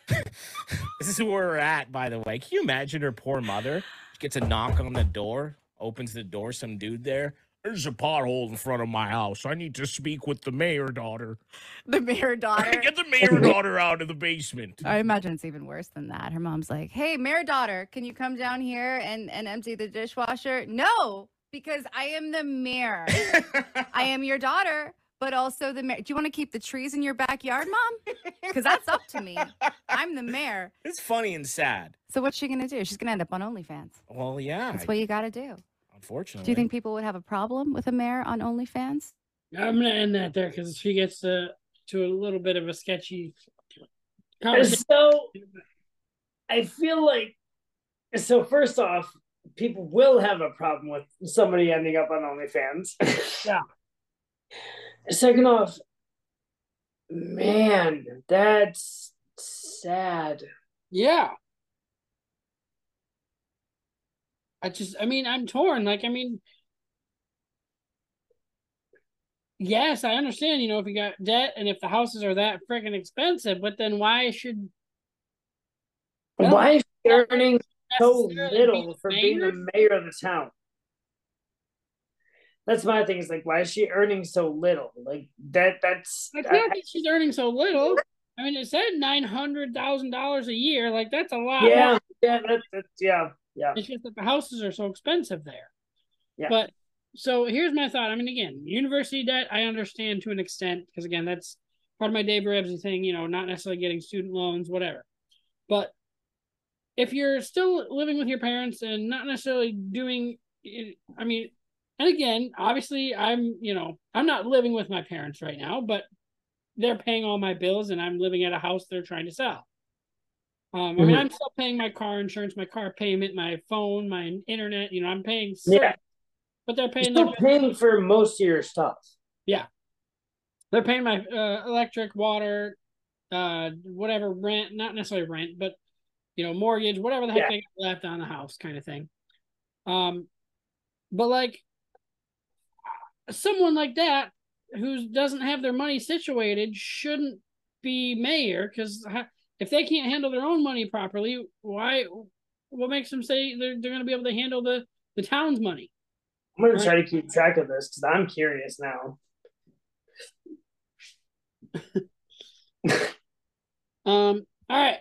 this is where we're at, by the way. Can you imagine her poor mother? She gets a knock on the door, opens the door, some dude there. There's a pothole in front of my house. I need to speak with the mayor daughter. The mayor daughter. Get the mayor daughter out of the basement. I imagine it's even worse than that. Her mom's like, "Hey, mayor daughter, can you come down here and and empty the dishwasher?" No, because I am the mayor. I am your daughter, but also the mayor. Do you want to keep the trees in your backyard, mom? Because that's up to me. I'm the mayor. It's funny and sad. So what's she gonna do? She's gonna end up on OnlyFans. Well, yeah. That's what you got to do. Unfortunately. Do you think people would have a problem with a mayor on OnlyFans? I'm gonna end that there because she gets to to a little bit of a sketchy conversation. So I feel like so first off, people will have a problem with somebody ending up on OnlyFans. yeah. Second off, man, that's sad. Yeah. I just, I mean, I'm torn. Like, I mean, yes, I understand, you know, if you got debt and if the houses are that freaking expensive, but then why should. Why is she earning so little for being the mayor? of the town? That's my thing. Is like, why is she earning so little? Like that. That's I can't think she's earning so little. I mean, it said nine hundred thousand dollars a year. Like that's a lot. yeah, yeah, that, that's yeah, yeah. It's just that the houses are so expensive there. Yeah. But so here's my thought. I mean, again, university debt, I understand to an extent because again, that's part of my Dave Ramsey thing. You know, not necessarily getting student loans, whatever. But if you're still living with your parents and not necessarily doing, it- I mean, and again, obviously, I'm you know I'm not living with my parents right now, but they're paying all my bills, and I'm living at a house they're trying to sell. Um, I mean, Mhm. I'm still paying my car insurance, my car payment, my phone, my internet. You know, I'm paying. Yeah. But they're You're paying. still their- paying for most of your stuff. yeah. They're paying my uh, electric, water, uh, whatever rent, not necessarily rent, but you know, mortgage, whatever the heck Yeah. they got left on the house, kind of thing. Um, but like, someone like that who doesn't have their money situated shouldn't be mayor because if they can't handle their own money properly, why? What makes them say they're they're going to be able to handle the the town's money? I'm gonna try to keep track of this because I'm curious now. Um. All right.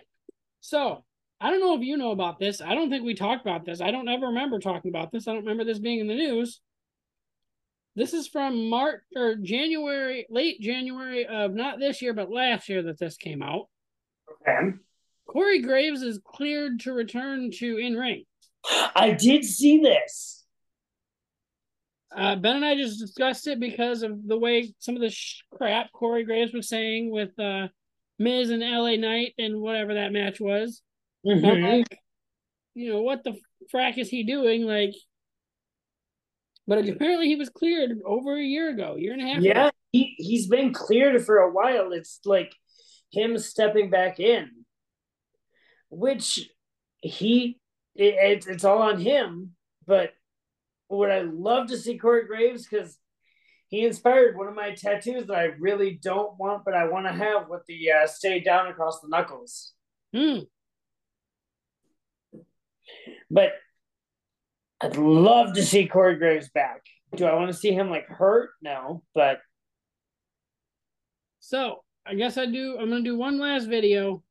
So I don't know if you know about this. I don't think we talked about this. I don't ever remember talking about this. I don't remember this being in the news. This is from March or January, late January of not this year, but last year that this came out. Okay. Corey Graves is cleared to return to in ring. I did see this. Uh, ben and I just discussed it because of the way some of the sh- crap Corey Graves was saying with uh, Miz and LA Knight and whatever that match was. I'm Mhm. like, you know, what the frack is he doing? Like, but apparently he was cleared over a year ago, year and a half. Yeah, ago. he he's been cleared for a while. It's like him stepping back in, which he it, it's it's all on him. But would I love to see Corey Graves because he inspired one of my tattoos that I really don't want, but I want to have with the uh, "Stay Down" across the knuckles. Hmm. But I'd love to see Corey Graves back. Do I want to see him like hurt? No, but So I guess I do. I'm gonna do one last video.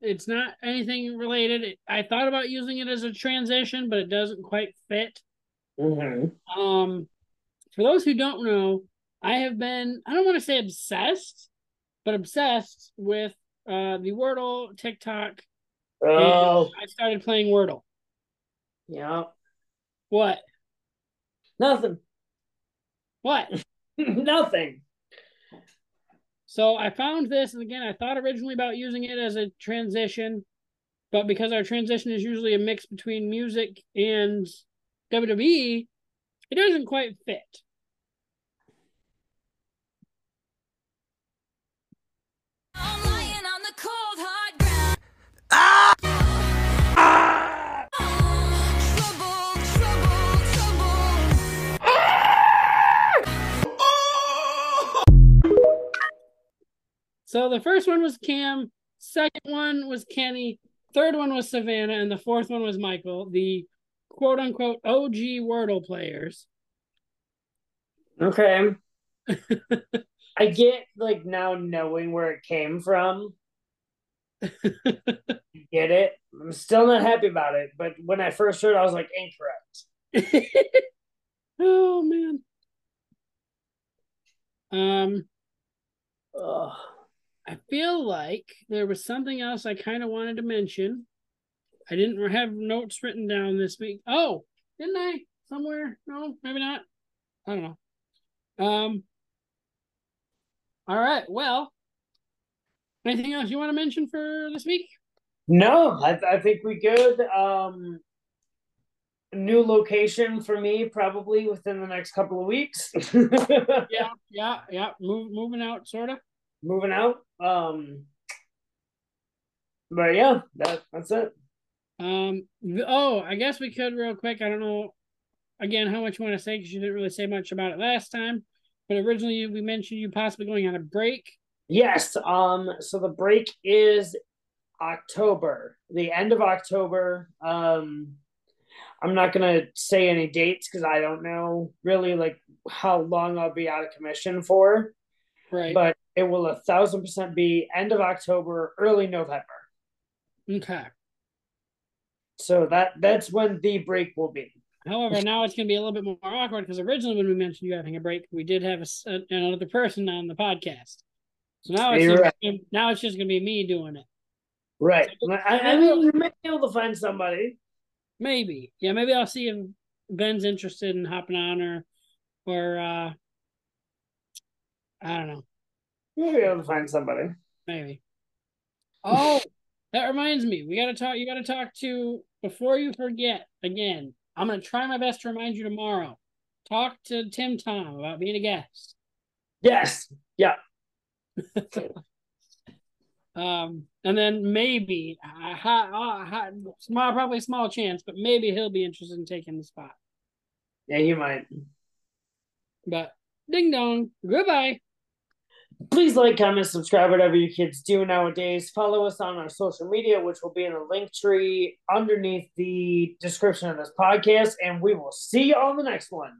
It's not anything related. It, I thought about using it as a transition, but it doesn't quite fit. Mm-hmm. Um, for those who don't know, I have been I don't want to say obsessed, but obsessed with uh the Wordle TikTok. Oh. I started playing Wordle. yeah, What? nothing, What? nothing. So I found this, and again, I thought originally about using it as a transition, but because our transition is usually a mix between music and WWE, it doesn't quite fit. So the first one was Cam, second one was Kenny, third one was Savannah, and the fourth one was Michael, the quote unquote OG Wordle players. Okay. I get like now knowing where it came from. get it? I'm still not happy about it, but when I first heard, I was like incorrect. Oh man. Um Ugh. I feel like there was something else I kind of wanted to mention. I didn't have notes written down this week. Oh, didn't I? Somewhere? No, maybe not. I don't know. Um. All right. Well, anything else you want to mention for this week? No, I, I think we good. Um, new location for me probably within the next couple of weeks. Yeah, yeah, yeah. Move, moving out, sort of. Moving out. Um, but yeah, that that's it. Um. Oh, I guess we could real quick. I don't know. Again, how much you want to say because you didn't really say much about it last time. But originally, we mentioned you possibly going on a break. Yes. Um. So the break is October, the end of October. Um, I'm not gonna say any dates because I don't know really like how long I'll be out of commission for. Right. But it will a thousand percent be end of October, early November. Okay. So that that's when the break will be. However, now it's going to be a little bit more awkward because originally when we mentioned you having a break, we did have a another person on the podcast. So now it's just, right. now it's just going to be me doing it. Right. I, I mean, you may be able to find somebody. Maybe, yeah, maybe I'll see if Ben's interested in hopping on or, or uh, I don't know, You'll be able to find somebody. maybe. Oh, that reminds me, we got to talk. You got to talk to before you forget. Again, I'm going to try my best to remind you tomorrow. Talk to Tim Tom about being a guest. Yes. Yeah. Um, and then maybe, uh, ha, uh, ha, small, probably small chance, but maybe he'll be interested in taking the spot. Yeah, you might. But Ding dong. Goodbye. Please like, comment, subscribe, whatever your kids do nowadays. Follow us on our social media, which will be in the Linktree underneath the description of this podcast. And we will see you on the next one.